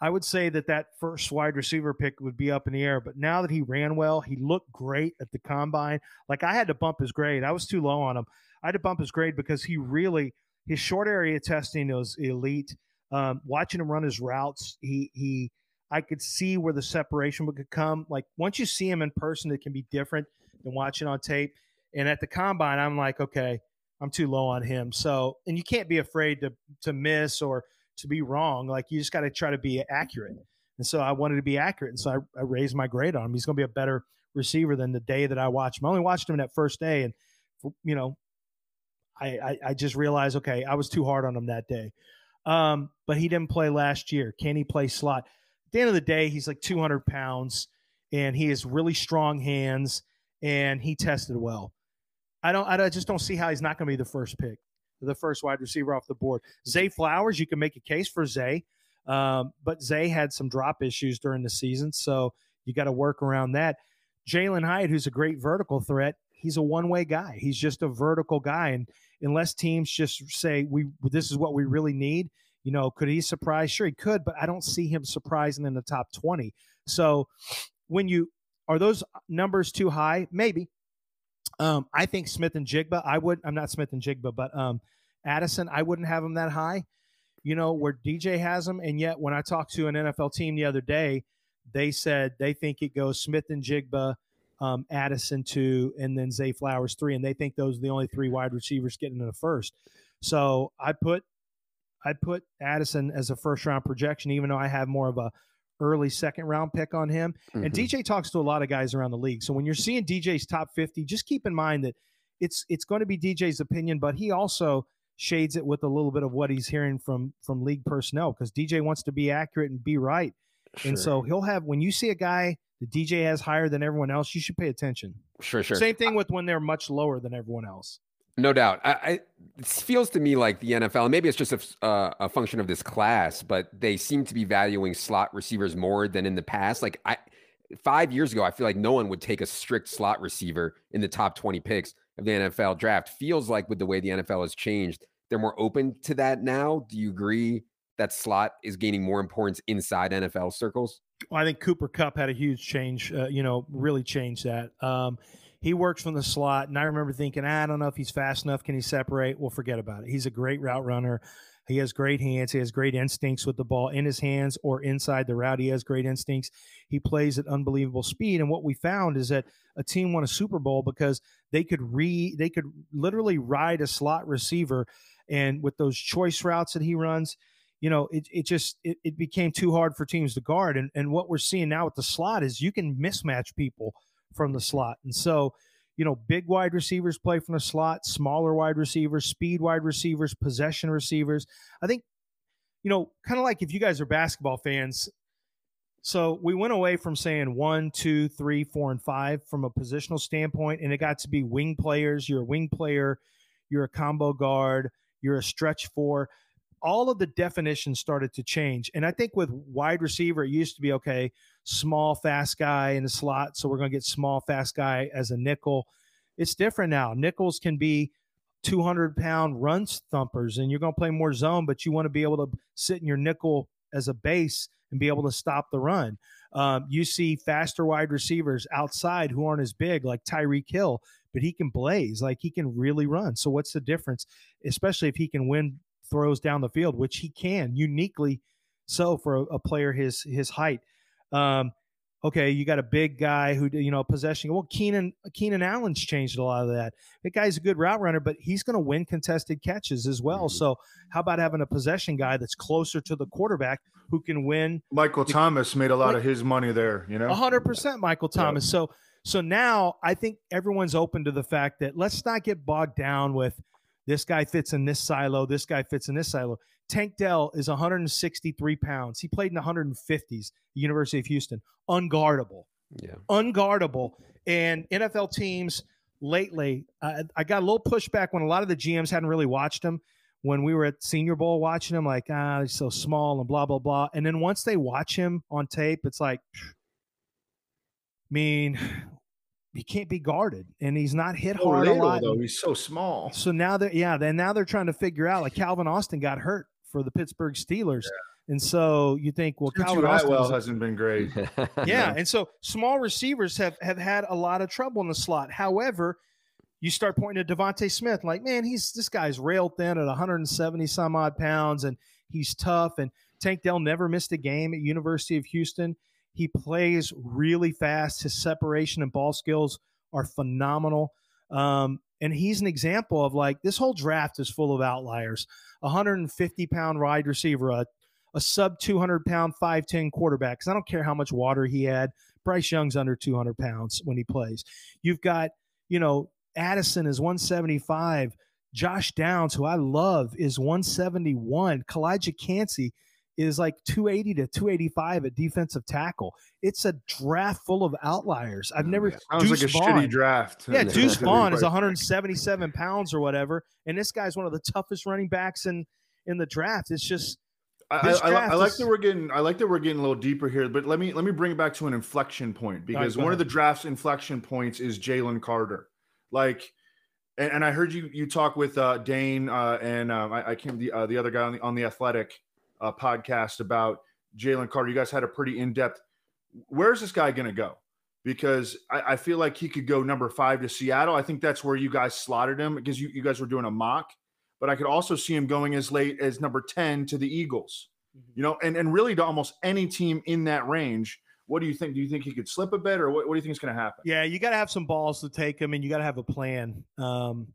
I would say that that first wide receiver pick would be up in the air. But now that he ran well, he looked great at the combine. Like I had to bump his grade. I was too low on him. I had to bump his grade because he really his short area testing was elite. Um, watching him run his routes, he he I could see where the separation would come. Like once you see him in person, it can be different than watching on tape. And at the combine, I'm like, okay, I'm too low on him. So, and you can't be afraid to to miss or to be wrong. Like you just got to try to be accurate. And so I wanted to be accurate, and so I, I raised my grade on him. He's going to be a better receiver than the day that I watched him. I only watched him that first day, and you know, I I, I just realized okay, I was too hard on him that day. Um, but he didn't play last year. Can he play slot? At the end of the day, he's like 200 pounds, and he has really strong hands, and he tested well. I don't. I just don't see how he's not going to be the first pick, the first wide receiver off the board. Zay Flowers, you can make a case for Zay, um, but Zay had some drop issues during the season, so you got to work around that. Jalen Hyatt, who's a great vertical threat, he's a one-way guy. He's just a vertical guy, and unless teams just say we this is what we really need, you know, could he surprise? Sure, he could, but I don't see him surprising in the top twenty. So when you are those numbers too high? Maybe. Um, I think Smith-Njigba. I would. I'm not Smith-Njigba, but um, Addison. I wouldn't have him that high. You know where DJ has him, and yet when I talked to an NFL team the other day, they said they think it goes Smith-Njigba, um, Addison two, and then Zay Flowers three, and they think those are the only three wide receivers getting in the first. So I put I put Addison as a first round projection, even though I have more of a early second round pick on him. Mm-hmm. And DJ talks to a lot of guys around the league. So when you're seeing DJ's top 50, just keep in mind that it's it's going to be DJ's opinion, but he also shades it with a little bit of what he's hearing from from league personnel because DJ wants to be accurate and be right. And so he'll have when you see a guy that DJ has higher than everyone else, you should pay attention. sure, sure. Same thing with when they're much lower than everyone else. No doubt. I, I it feels to me like the NFL, maybe it's just a, uh, a function of this class, but they seem to be valuing slot receivers more than in the past. Like I, five years ago, I feel like no one would take a strict slot receiver in the top twenty picks of the NFL draft. Feels like with the way the NFL has changed, they're more open to that now. Do you agree that slot is gaining more importance inside NFL circles? Well, I think Cooper Kupp had a huge change. Uh, you know, really changed that. Um, he works from the slot, and I remember thinking, "Ah, I don't know if he's fast enough. Can he separate? Well, forget about it. He's a great route runner. He has great hands. He has great instincts with the ball in his hands or inside the route. He has great instincts. He plays at unbelievable speed. And what we found is that a team won a Super Bowl because they could re they could literally ride a slot receiver, and with those choice routes that he runs, you know, it, it just it, it became too hard for teams to guard. And and what we're seeing now with the slot is you can mismatch people from the slot. And so you know, big wide receivers play from the slot, smaller wide receivers, speed wide receivers, possession receivers. I think, you know, kind of like if you guys are basketball fans. So we went away from saying one, two, three, four, and five from a positional standpoint, and it got to be wing players. You're a wing player, you're a combo guard, you're a stretch four. All of the definitions started to change. And I think with wide receiver, it used to be okay, small, fast guy in the slot. So we're going to get small, fast guy as a nickel. It's different now. Nickels can be 200 pound run thumpers, and you're going to play more zone, but you want to be able to sit in your nickel as a base and be able to stop the run. Um, you see faster wide receivers outside who aren't as big, like Tyreek Hill, but he can blaze, like he can really run. So, what's the difference, especially if he can win throws down the field, which he can uniquely so for a, a player his his height. Um, okay, you got a big guy who you know possession. Well, Keenan Keenan Allen's changed a lot of that. That guy's a good route runner, but he's going to win contested catches as well. Mm-hmm. So, how about having a possession guy that's closer to the quarterback who can win? Michael the, Thomas made a lot like, of his money there. You know, hundred percent, Michael Thomas. So, so now I think everyone's open to the fact that let's not get bogged down with this guy fits in this silo, this guy fits in this silo. Tank Dell is 163 pounds. He played in the 150s, University of Houston. Unguardable. Yeah. Unguardable. And NFL teams lately, uh, I got a little pushback when a lot of the GMs hadn't really watched him. When we were at Senior Bowl watching him, like, ah, he's so small and blah, blah, blah. And then once they watch him on tape, it's like, I mean, he can't be guarded and he's not hit so hard little, a lot. Though he's so small. So now that yeah, then now they're trying to figure out like Calvin Austin got hurt for the Pittsburgh Steelers. Yeah. And so you think, well, Tutu Calvin Austin well hasn't been great. [laughs] yeah, and so small receivers have have had a lot of trouble in the slot. However, you start pointing to DeVonta Smith, like, man, he's this guy's rail thin at 170 some odd pounds, and he's tough. And Tank Dell never missed a game at University of Houston. He plays really fast. His separation and ball skills are phenomenal. Um, and he's an example of like this whole draft is full of outliers. 150 pound wide receiver, a, a sub 200 pound 5'10 quarterback. Because I don't care how much water he had. Bryce Young's under 200 pounds when he plays. You've got, you know, Addison is 175. Josh Downs, who I love, is 171. Calijah Kancey is like 280 to 285 at defensive tackle. It's a draft full of outliers. I've never sounds [laughs] Deuce like a Vaughn, shitty draft. Yeah, Deuce Vaughn is 177 pounds or whatever, and this guy's one of the toughest running backs in in the draft. It's just. I, I, I, like is, that we're getting. I like that we're getting a little deeper here, but let me let me bring it back to an inflection point because right, one ahead. of the draft's inflection points is Jalen Carter. Like, and, and, I heard you you talk with uh, Dane uh, and um, I, I came the uh, the other guy on the on the Athletic uh, podcast about Jalen Carter. You guys had a pretty in depth. Where's this guy going to go? Because I, I, feel like he could go number five to Seattle. I think that's where you guys slotted him because you, you guys were doing a mock. But I could also see him going as late as number 10 to the Eagles, mm-hmm. you know, and, and really to almost any team in that range. What do you think? Do you think he could slip a bit, or what, what do you think is going to happen? Yeah, you got to have some balls to take him, and you got to have a plan. Um,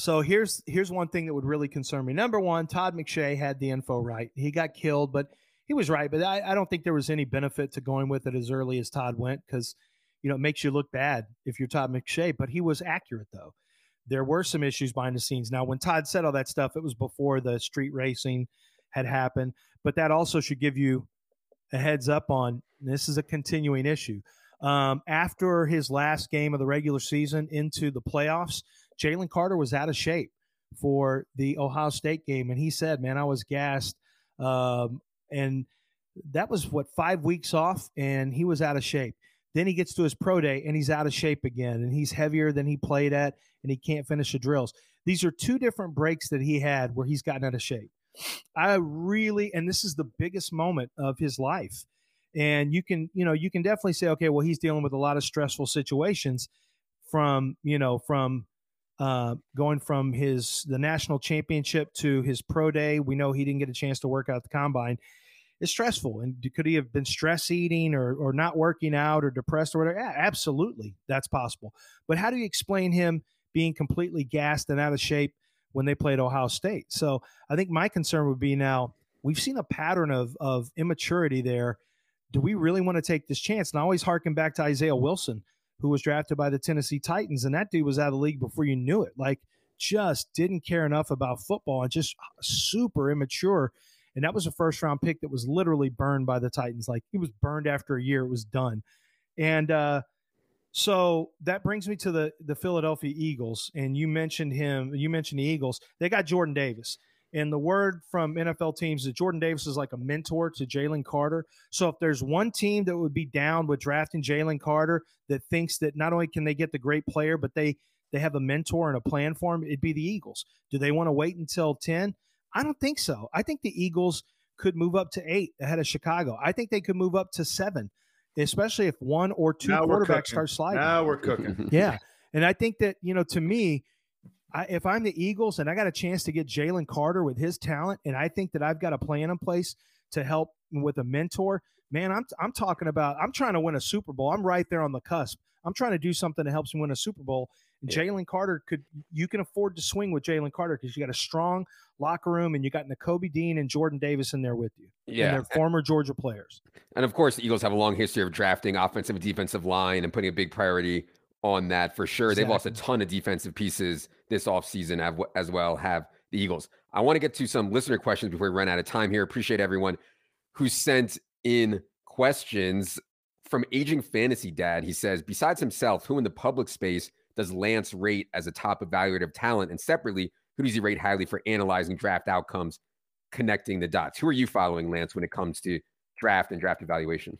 so here's here's one thing that would really concern me. Number one, Todd McShay had the info right. He got killed, but he was right. But I, I don't think there was any benefit to going with it as early as Todd went because you know it makes you look bad if you're Todd McShay. But he was accurate though. There were some issues behind the scenes. Now, when Todd said all that stuff, it was before the street racing had happened. But that also should give you a heads up on this is a continuing issue. Um, after his last game of the regular season into the playoffs, Jalen Carter was out of shape for the Ohio State game, and he said, "Man, I was gassed." Um, and that was what five weeks off, and he was out of shape. Then he gets to his pro day, and he's out of shape again, and he's heavier than he played at, and he can't finish the drills. These are two different breaks that he had where he's gotten out of shape. I really, and this is the biggest moment of his life. And you can, you know, you can definitely say, okay, well, he's dealing with a lot of stressful situations from, you know, from Uh, going from his the national championship to his pro day, we know he didn't get a chance to work out the combine. It's stressful, and could he have been stress eating or or not working out or depressed or whatever? Yeah, absolutely, that's possible. But how do you explain him being completely gassed and out of shape when they played Ohio State? So I think my concern would be now we've seen a pattern of of immaturity there. Do we really want to take this chance? And I always harken back to Isaiah Wilson who was drafted by the Tennessee Titans, and that dude was out of the league before you knew it. Like, just didn't care enough about football and just super immature. And that was a first round pick that was literally burned by the Titans. Like, he was burned after a year; it was done. And uh, so that brings me to the the Philadelphia Eagles. And you mentioned him. You mentioned the Eagles. They got Jordan Davis. And the word from NFL teams is Jordan Davis is like a mentor to Jalen Carter. So if there's one team that would be down with drafting Jalen Carter that thinks that not only can they get the great player, but they they have a mentor and a plan for him, it'd be the Eagles. Do they want to wait until 10? I don't think so. I think the Eagles could move up to eight ahead of Chicago. I think they could move up to seven, especially if one or two Now quarterbacks start sliding. Now we're cooking. [laughs] Yeah. And I think that, you know, to me, I, if I'm the Eagles and I got a chance to get Jalen Carter with his talent, and I think that I've got a plan in place to help with a mentor, man, I'm, I'm talking about, I'm trying to win a Super Bowl. I'm right there on the cusp. I'm trying to do something that helps me win a Super Bowl. And Yeah. Jalen Carter could, you can afford to swing with Jalen Carter because you got a strong locker room and you got Nakobe Dean and Jordan Davis in there with you. Yeah, And they're former Georgia players. And of course, the Eagles have a long history of drafting offensive and defensive line and putting a big priority on that for sure. They've lost a ton of defensive pieces this offseason as well, have the Eagles. I want to get to some listener questions before we run out of time here. Appreciate everyone who sent in questions from Aging Fantasy Dad. He says, besides himself, who in the public space does Lance rate as a top evaluator of talent? And separately, who does he rate highly for analyzing draft outcomes, connecting the dots? Who are you following, Lance, when it comes to draft and draft evaluation?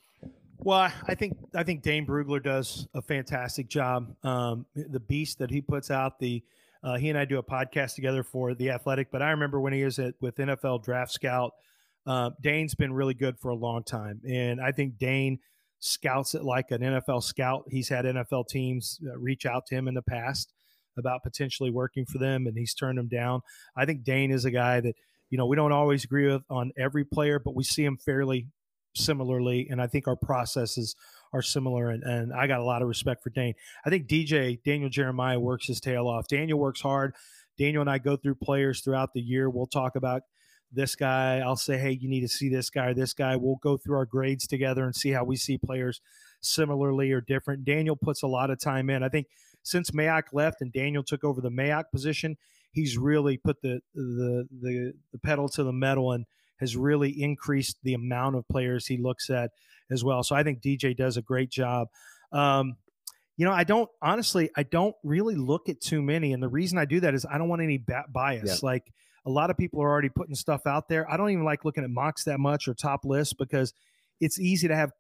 Well, I think I think Dane Brugler does a fantastic job. Um, the beast that he puts out, the uh, he and I do a podcast together for the Athletic. But I remember when he was at with NFL Draft Scout, uh, Dane's been really good for a long time, and I think Dane scouts it like an NFL scout. He's had NFL teams uh, reach out to him in the past about potentially working for them, and he's turned them down. I think Dane is a guy that you know we don't always agree with on every player, but we see him fairly similarly, and I think our processes are similar. And, and I got a lot of respect for Dane. I think DJ Daniel Jeremiah works his tail off. Daniel works hard. Daniel and I go through players throughout the year. We'll talk about this guy. I'll say, hey, you need to see this guy or this guy. We'll go through our grades together and see how we see players similarly or different. Daniel puts a lot of time in. I think since Mayock left and Daniel took over the Mayock position, he's really put the the the, the pedal to the metal and has really increased the amount of players he looks at as well. So I think DJ does a great job. Um, you know, I don't honestly, I don't really look at too many, and the reason I do that is I don't want any bias. Like a lot of people are already putting stuff out there. I don't even like looking at mocks that much or top lists because it's easy to have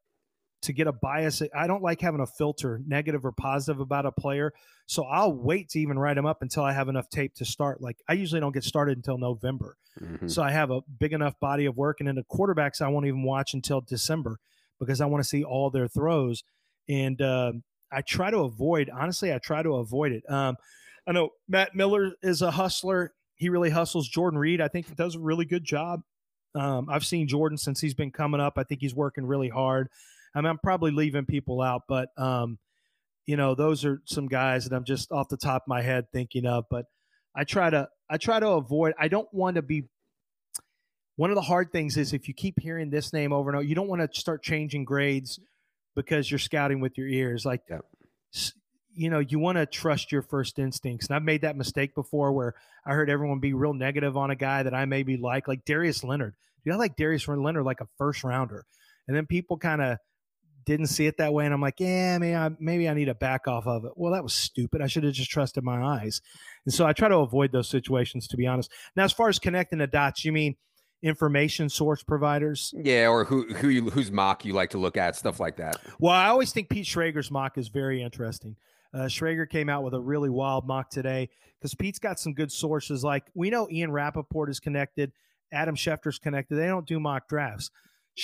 to get a bias. I don't like having a filter, negative or positive, about a player. So I'll wait to even write them up until I have enough tape to start. Like I usually don't get started until November. Mhm. So I have a big enough body of work, and then the quarterbacks I won't even watch until December because I want to see all their throws. And um I try to avoid, honestly, I try to avoid it. Um, I know Matt Miller is a hustler. He really hustles. Jordan Reid, I think, does a really good job. Um, I've seen Jordan since he's been coming up. I think he's working really hard. I mean, I'm probably leaving people out, but um, you know, those are some guys that I'm just off the top of my head thinking of. But I try to I try to avoid. I don't want to be. One of the hard things is if you keep hearing this name over and over, you don't want to start changing grades because you're scouting with your ears. Like, Yep. s- you know, you want to trust your first instincts. And I've made that mistake before where I heard everyone be real negative on a guy that I maybe like, like Darius Leonard. Dude, I like Darius Leonard like a first rounder. And then people kind of didn't see it that way. And I'm like, yeah, maybe I, maybe I need to back off of it. Well, that was stupid. I should have just trusted my eyes. And so I try to avoid those situations, to be honest. Now, as far as connecting the dots, you mean information source providers? Yeah, or who who you whose mock you like to look at, stuff like that. Well, I always think Pete Schrager's mock is very interesting. Uh, Schrager came out with a really wild mock today because Pete's got some good sources. Like we know Ian Rapoport is connected, Adam Schefter's connected. They don't do mock drafts.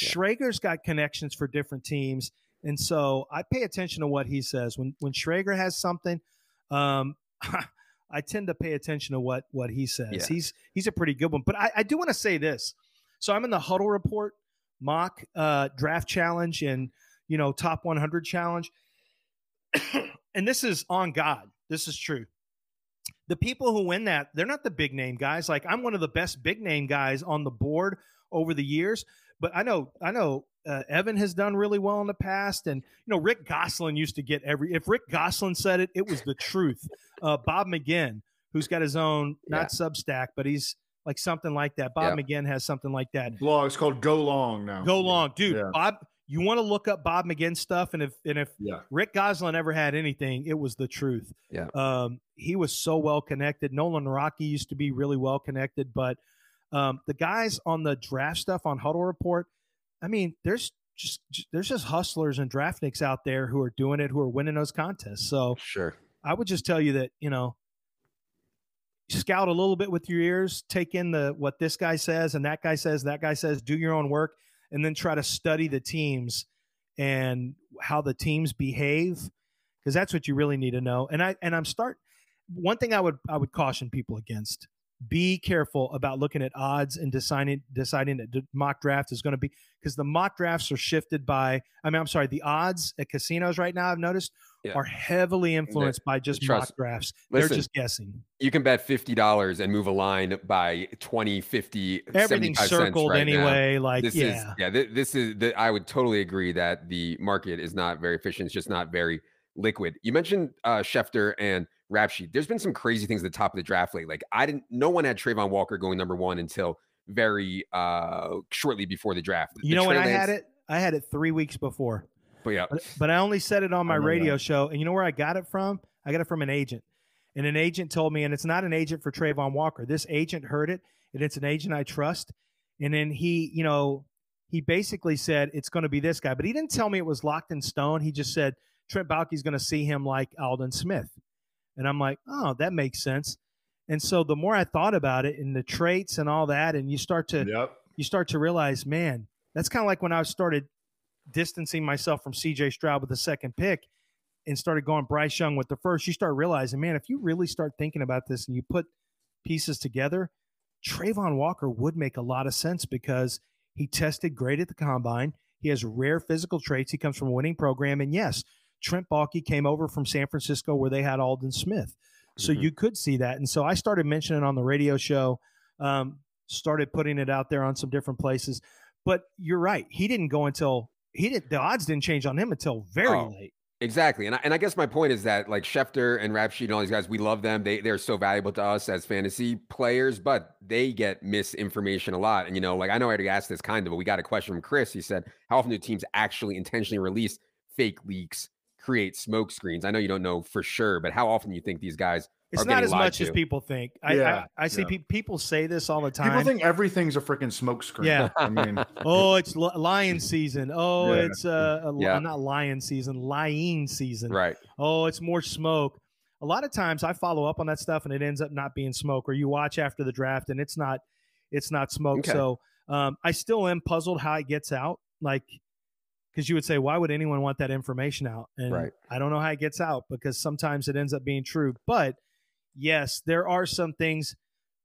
Yeah. Schrager's got connections for different teams, and so I pay attention to what he says. When when Schrager has something, um, [laughs] I tend to pay attention to what what he says. Yeah. He's he's a pretty good one. But I, I do want to say this. So I'm in the huddle report mock uh, draft challenge and you know top 100 challenge, [coughs] and this is on God. This is true. The people who win that, they're not the big name guys. Like I'm one of the best big name guys on the board over the years. But I know, I know uh, Evan has done really well in the past, and you know Rick Gosselin used to get every. If Rick Gosselin said it, it was the truth. Uh, Bob McGinn, who's got his own not Substack, but he's like something like that. Bob Yeah. McGinn has something like that. blog. It's called Go Long now. Go long, dude. Yeah. Bob, you want to look up Bob McGinn stuff, and if and if Yeah. Rick Goslin ever had anything, it was the truth. Yeah. Um, he was so well connected. Nolan Nawrocki used to be really well connected, but um, the guys on the draft stuff on Huddle Report, I mean, there's just there's just hustlers and draftniks out there who are doing it, who are winning those contests. So Sure. I would just tell you that you know, scout a little bit with your ears, take in the what this guy says and that guy says, that guy says, do your own work, and then try to study the teams and how the teams behave, because that's what you really need to know. And I and I'm start one thing I would I would caution people against. Be careful about looking at odds and deciding deciding that mock draft is going to be because the mock drafts are shifted by I mean I'm sorry the odds at casinos right now I've noticed Yeah. are heavily influenced by just trust- mock drafts. listen, They're just guessing. You can bet fifty dollars and move a line by 20, 50, Everything's 75 cents circled right now. anyway. Like this yeah, is yeah th- this is the, i would totally agree that the market is not very efficient it's just not very liquid you mentioned uh schefter and rap sheet there's been some crazy things at the top of the draft late like i didn't no one had Travon Walker going number one until very uh shortly before the draft you The know when Trey I had it, I had it three weeks before. but yeah But, but I only said it on my radio that. show, and you know where I got it from? I got it from an agent, and an agent told me, and it's not an agent for Travon Walker. This agent heard it, and it's an agent I trust. And then he, you know, he basically said it's going to be this guy, but he didn't tell me it was locked in stone. He just said Trent Baalke's going to see him like Aldon Smith, and I'm like, oh, that makes sense. And so the more I thought about it and the traits and all that, and you start to Yep. you start to realize, man, that's kind of like when I started distancing myself from CJ Stroud with the second pick and started going Bryce Young with the first. You start realizing, man, if you really start thinking about this and you put pieces together, Travon Walker would make a lot of sense because he tested great at the combine. He has rare physical traits. He comes from a winning program. And yes, Trent Baalke came over from San Francisco where they had Aldon Smith. So Mhm. you could see that. And so I started mentioning on the radio show, um, started putting it out there on some different places. But you're right. He didn't go until he didn't, the odds didn't change on him until very Oh. late. Exactly. And I, and I guess my point is that like Schefter and Rapsheet and all these guys, we love them. They they're so valuable to us as fantasy players, but they get misinformation a lot. And you know, like I know I already asked this kind of, but we got a question from Chris. He said, How often do teams actually intentionally release fake leaks, create smoke screens? I know you don't know for sure, but how often do you think these guys It's are not as lied much as people think. I, Yeah, I, I see yeah. pe- people say this all the time. People think everything's a freaking smoke screen. Yeah. I mean, [laughs] oh, it's li- lion season. Oh, Yeah. it's uh, a, li- Yeah. not lion season, lying season. Right. oh, it's more smoke. A lot of times I follow up on that stuff and it ends up not being smoke, or you watch after the draft and it's not, it's not smoke. Okay. So um, I still am puzzled how it gets out. Like, because you would say, why would anyone want that information out? And Right. I don't know how it gets out because sometimes it ends up being true. But yes, there are some things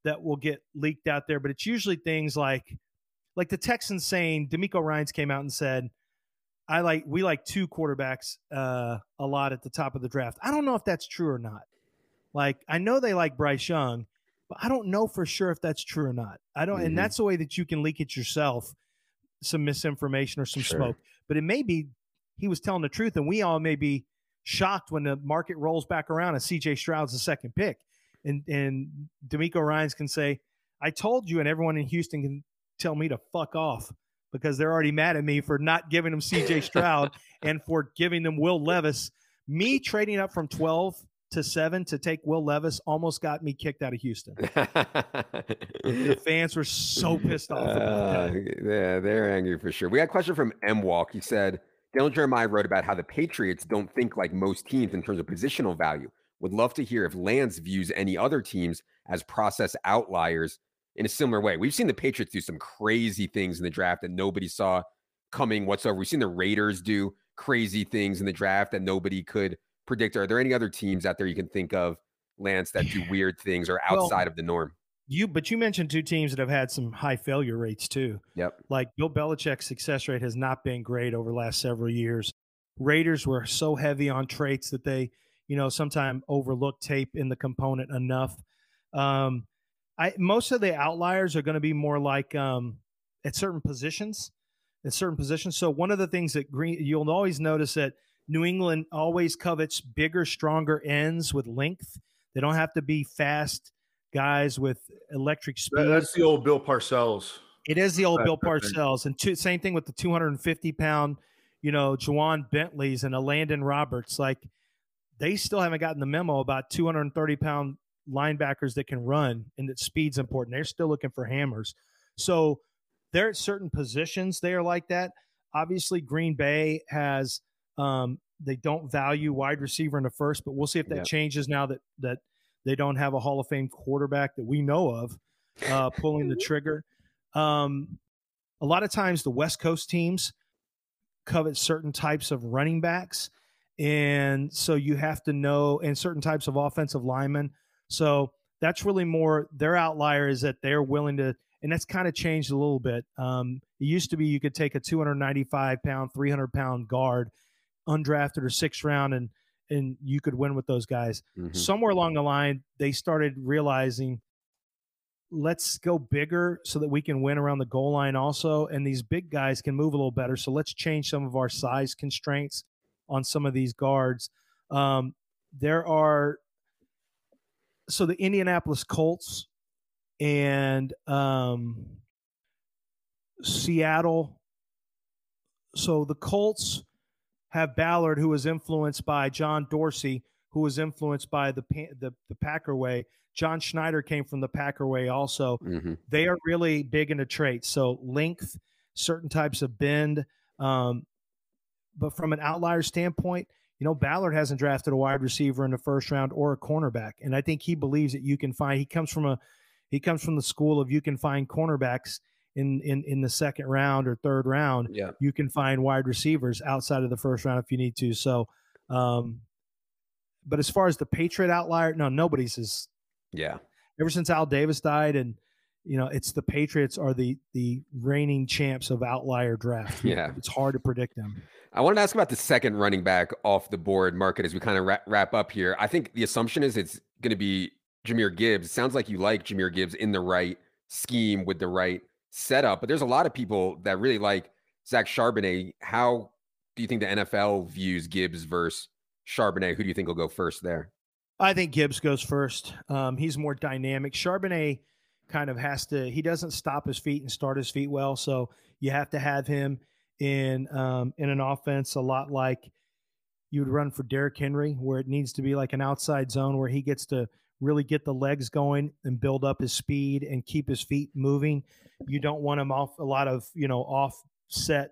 that will get leaked out there, but it's usually things like, like the Texans saying DeMeco Ryans came out and said, I like we like two quarterbacks uh, a lot at the top of the draft. I don't know if that's true or not. Like I know they like Bryce Young, but I don't know for sure if that's true or not. I don't, Mhm. and that's the way that you can leak it yourself, some misinformation or some Sure. smoke. But it may be he was telling the truth, and we all may be shocked when the market rolls back around and CJ Stroud's the second pick, and and DeMeco Ryans can say, "I told you," and everyone in Houston can tell me to fuck off because they're already mad at me for not giving them CJ Stroud [laughs] and for giving them Will Levis. Me trading up from 12 to 7 to take Will Levis almost got me kicked out of Houston. [laughs] The fans were so pissed off about Uh, yeah, they're angry for sure. We got a question from M Walk. He said, Daniel Jeremiah wrote about how the Patriots don't think like most teams in terms of positional value. Would love to hear if Lance views any other teams as process outliers in a similar way. We've seen the Patriots do some crazy things in the draft that nobody saw coming whatsoever. We've seen the Raiders do crazy things in the draft that nobody could predict. Are there any other teams out there you can think of Lance that do weird things or Well, outside of the norm. You, but you mentioned two teams that have had some high failure rates too. Yep. Like Bill Belichick's success rate has not been great over the last several years. Raiders were so heavy on traits that they, you know, sometimes overlook tape in the component enough. Um, I most of the outliers are going to be more like um, at certain positions, at certain positions. So one of the things that Green you'll always notice that New England always covets bigger, stronger ends with length. They don't have to be fast guys with electric speed. That's the old Bill Parcells. It is the old Bill. Parcells, and two, same thing with the 250 pound, you know, Ja'Whaun Bentleys and Elandon Roberts. Like they still haven't gotten the memo about 230 pound linebackers that can run and that speed's important. They're still looking for hammers. So there are certain positions they are like that. Obviously, Green Bay has um, they don't value wide receiver in the first, but we'll see if that Yep. changes now that that they don't have a Hall of Fame quarterback that we know of uh, pulling the trigger. Um, a lot of times, the West Coast teams covet certain types of running backs, and so you have to know, and certain types of offensive linemen. So that's really more their outlier is that they're willing to, and that's kind of changed a little bit. Um, it used to be you could take a 295 pound, 300 pound guard, undrafted or sixth round, and and you could win with those guys. Mhm. somewhere along the line they started realizing let's go bigger so that we can win around the goal line also and these big guys can move a little better. So let's change some of our size constraints on some of these guards. Um, there are so the indianapolis colts and um, seattle so the colts have Ballard, who was influenced by John Dorsey, who was influenced by the the, the Packer way. John Schneider came from the Packer way also. Mhm. They are really big into traits. So length, certain types of bend. Um, but from an outlier standpoint, you know, Ballard hasn't drafted a wide receiver in the first round or a cornerback. And I think he believes that you can find he comes from a he comes from the school of you can find cornerbacks in in in the second round or third round Yeah. you can find wide receivers outside of the first round if you need to. So, um, but as far as the Patriot outlier, no, nobody's is Yeah. ever since Al Davis died, and you know, it's the Patriots are the the reigning champs of outlier draft. [laughs] Yeah. it's hard to predict them. I wanted to ask about the second running back off the board market as we kind of wrap, wrap up here. I think the assumption is it's going to be Jahmyr Gibbs. Sounds like you like Jahmyr Gibbs in the right scheme with the right setup, but there's a lot of people that really like Zach Charbonnet. How do you think the NFL views Gibbs versus Charbonnet? Who do you think will go first there? I think Gibbs goes first. Um, he's more dynamic. Charbonnet kind of has to. He doesn't stop his feet and start his feet well, so you have to have him in um, in an offense a lot like you would run for Derrick Henry, where it needs to be like an outside zone where he gets to really get the legs going and build up his speed and keep his feet moving. You don't want him off a lot of you know offset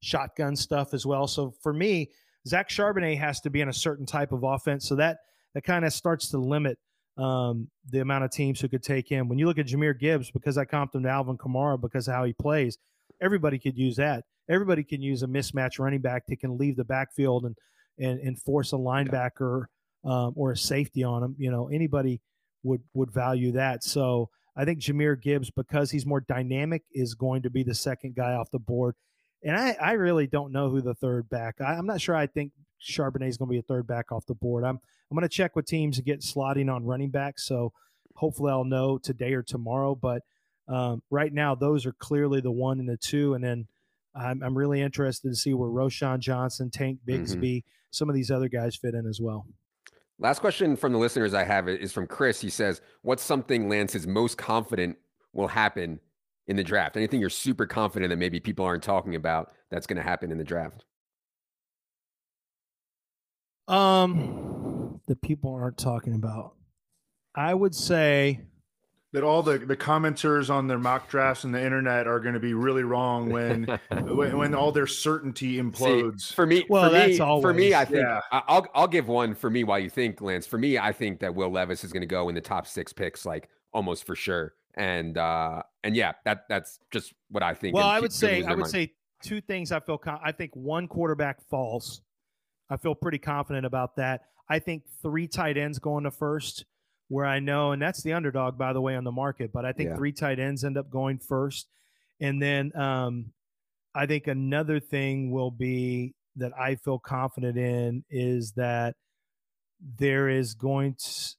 shotgun stuff as well. So for me, Zach Charbonnet has to be in a certain type of offense. So that that kind of starts to limit um, the amount of teams who could take him. When you look at Jahmyr Gibbs, because I comped him to Alvin Kamara because of how he plays, everybody could use that. Everybody can use a mismatch running back that can leave the backfield and and, and force a linebacker um, or a safety on him. You know, anybody would would value that. So I think Jahmyr Gibbs, because he's more dynamic, is going to be the second guy off the board. And I, I really don't know who the third back. I, I'm not sure. I think Charbonnet is going to be a third back off the board. I'm I'm going to check with teams to get slotting on running backs. So hopefully I'll know today or tomorrow. But um, right now, those are clearly the one and the two. And then I'm, I'm really interested to see where Roschon Johnson, Tank Bigsby, some of these other guys fit in as well. Last question from the listeners I have is from Chris. He says, What's something Lance is most confident will happen in the draft? Anything you're super confident that maybe people aren't talking about that's going to happen in the draft? Um, the people aren't talking about. I would say that all the the commenters on their mock drafts and the internet are going to be really wrong when [laughs] when, when all their certainty implodes. See, for me, Well, for that's me, for me, I think Yeah. I- I'll I'll give one for me. While you think, Lance, for me, I think that Will Levis is going to go in the top six picks, like almost for sure. And uh and yeah, that that's just what I think. Well, I would say I would mind. say two things. I feel con- I think one quarterback falls. I feel pretty confident about that. I think three tight ends going to first. Where I know, and that's the underdog, by the way, on the market. But I think Yeah. three tight ends end up going first, and then um, I think another thing will be that I feel confident in is that there is going to.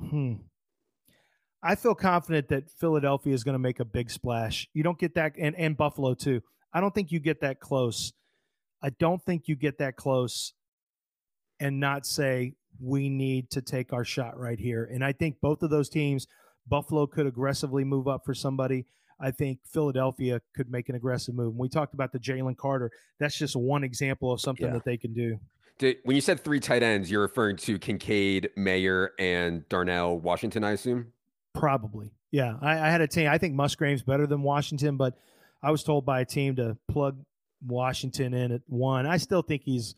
Hmm, I feel confident that Philadelphia is going to make a big splash. You don't get that, and, and Buffalo too. I don't think you get that close. I don't think you get that close and not say we need to take our shot right here. And I think both of those teams, Buffalo could aggressively move up for somebody. I think Philadelphia could make an aggressive move. And we talked about the Jalen Carter. That's just one example of something Yeah. that they can do. Did, when you said three tight ends, you're referring to Kincaid, Mayer, and Darnell Washington, I assume. Probably. Yeah. I, I had a team. I think Musgrave's better than Washington, but I was told by a team to plug Washington in at one. I still think he's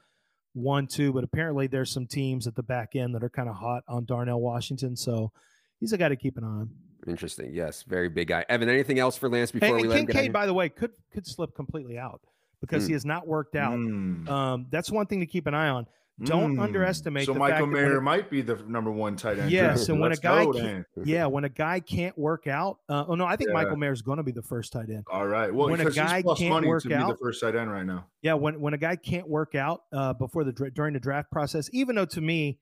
one, two, but apparently there's some teams at the back end that are kind of hot on Darnell Washington. So he's a guy to keep an eye on. Interesting. Yes, very big guy. Evan, anything else for Lance And, before we and let him get out of Kincaid, by the way, could could slip completely out because Hmm. he has not worked out. Mm. Um, that's one thing to keep an eye on. Don't Mm. underestimate So the Michael fact that when Mayer might be the number one tight end. Yes, drafted. and when a guy can't- Yeah, when a guy can't work out. Uh, oh no, I think Yeah. Michael Mayer is going to be the first tight end. All right. Well, when a guy can't work to be the out- first tight end right now. Yeah, when when a guy can't work out uh, before the during the draft process, even though to me,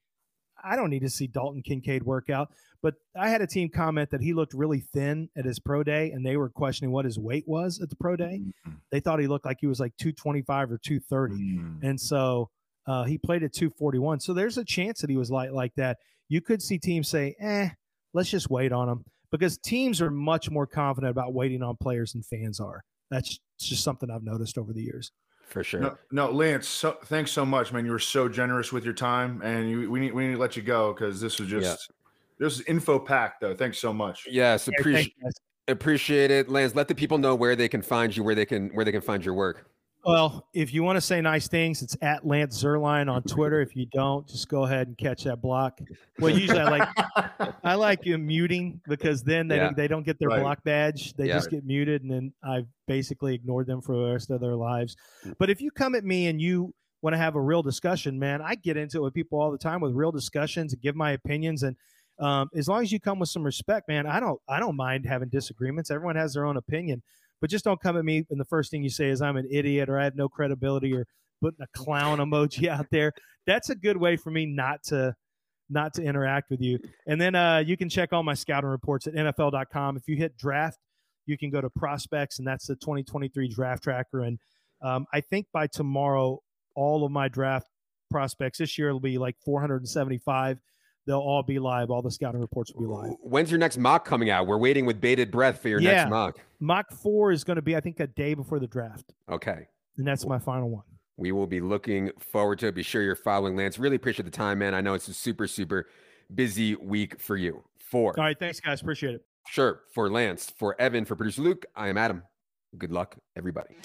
I don't need to see Dalton Kincaid work out. But I had a team comment that he looked really thin at his pro day, and they were questioning what his weight was at the pro day. Mm. They thought he looked like he was like two twenty five or two thirty. Mm. and so uh, he played at 241. So there's a chance that he was light like that. You could see teams say, "Eh, let's just wait on him," because teams are much more confident about waiting on players than fans are. That's just something I've noticed over the years. for sure. No, no, Lance. So, thanks so much, man. You were so generous with your time, and you, we need we need to let you go because this was just this is info packed though. Thanks so much. Yes, appreciate thank appreciate it, Lance. Let the people know where they can find you, where they can where they can find your work. Well, if you want to say nice things, it's at Lance Zierlein on Twitter. If you don't, just go ahead and catch that block. Well, usually I like I like you muting because then they Yeah. don't, they don't get their Right. block badge. They Yeah. just get muted, and then I basically ignored them for the rest of their lives. But if you come at me and you want to have a real discussion, man, I get into it with people all the time with real discussions and give my opinions. And um, as long as you come with some respect, man, I don't I don't mind having disagreements. Everyone has their own opinion, but just don't come at me and the first thing you say is I'm an idiot or I have no credibility or putting a clown emoji [laughs] out there. That's a good way for me not to not to interact with you. And then uh, you can check all my scouting reports at NFL.com. If you hit draft, you can go to prospects, and that's the 2023 draft tracker. And um, I think by tomorrow, all of my draft prospects this year will be like 475. They'll all be live. All the scouting reports will be live. When's your next mock coming out? We're waiting with bated breath for your Yeah. next mock. Mock four is going to be, I think, a day before the draft, Okay. and that's my final one. We will be looking forward to it. Be sure you're following Lance. Really appreciate the time, man. I know it's a super, super busy week for you. For All right, thanks, guys. Appreciate it. sure, for Lance, for Evan, for producer Luke, I am Adam. Good luck, everybody.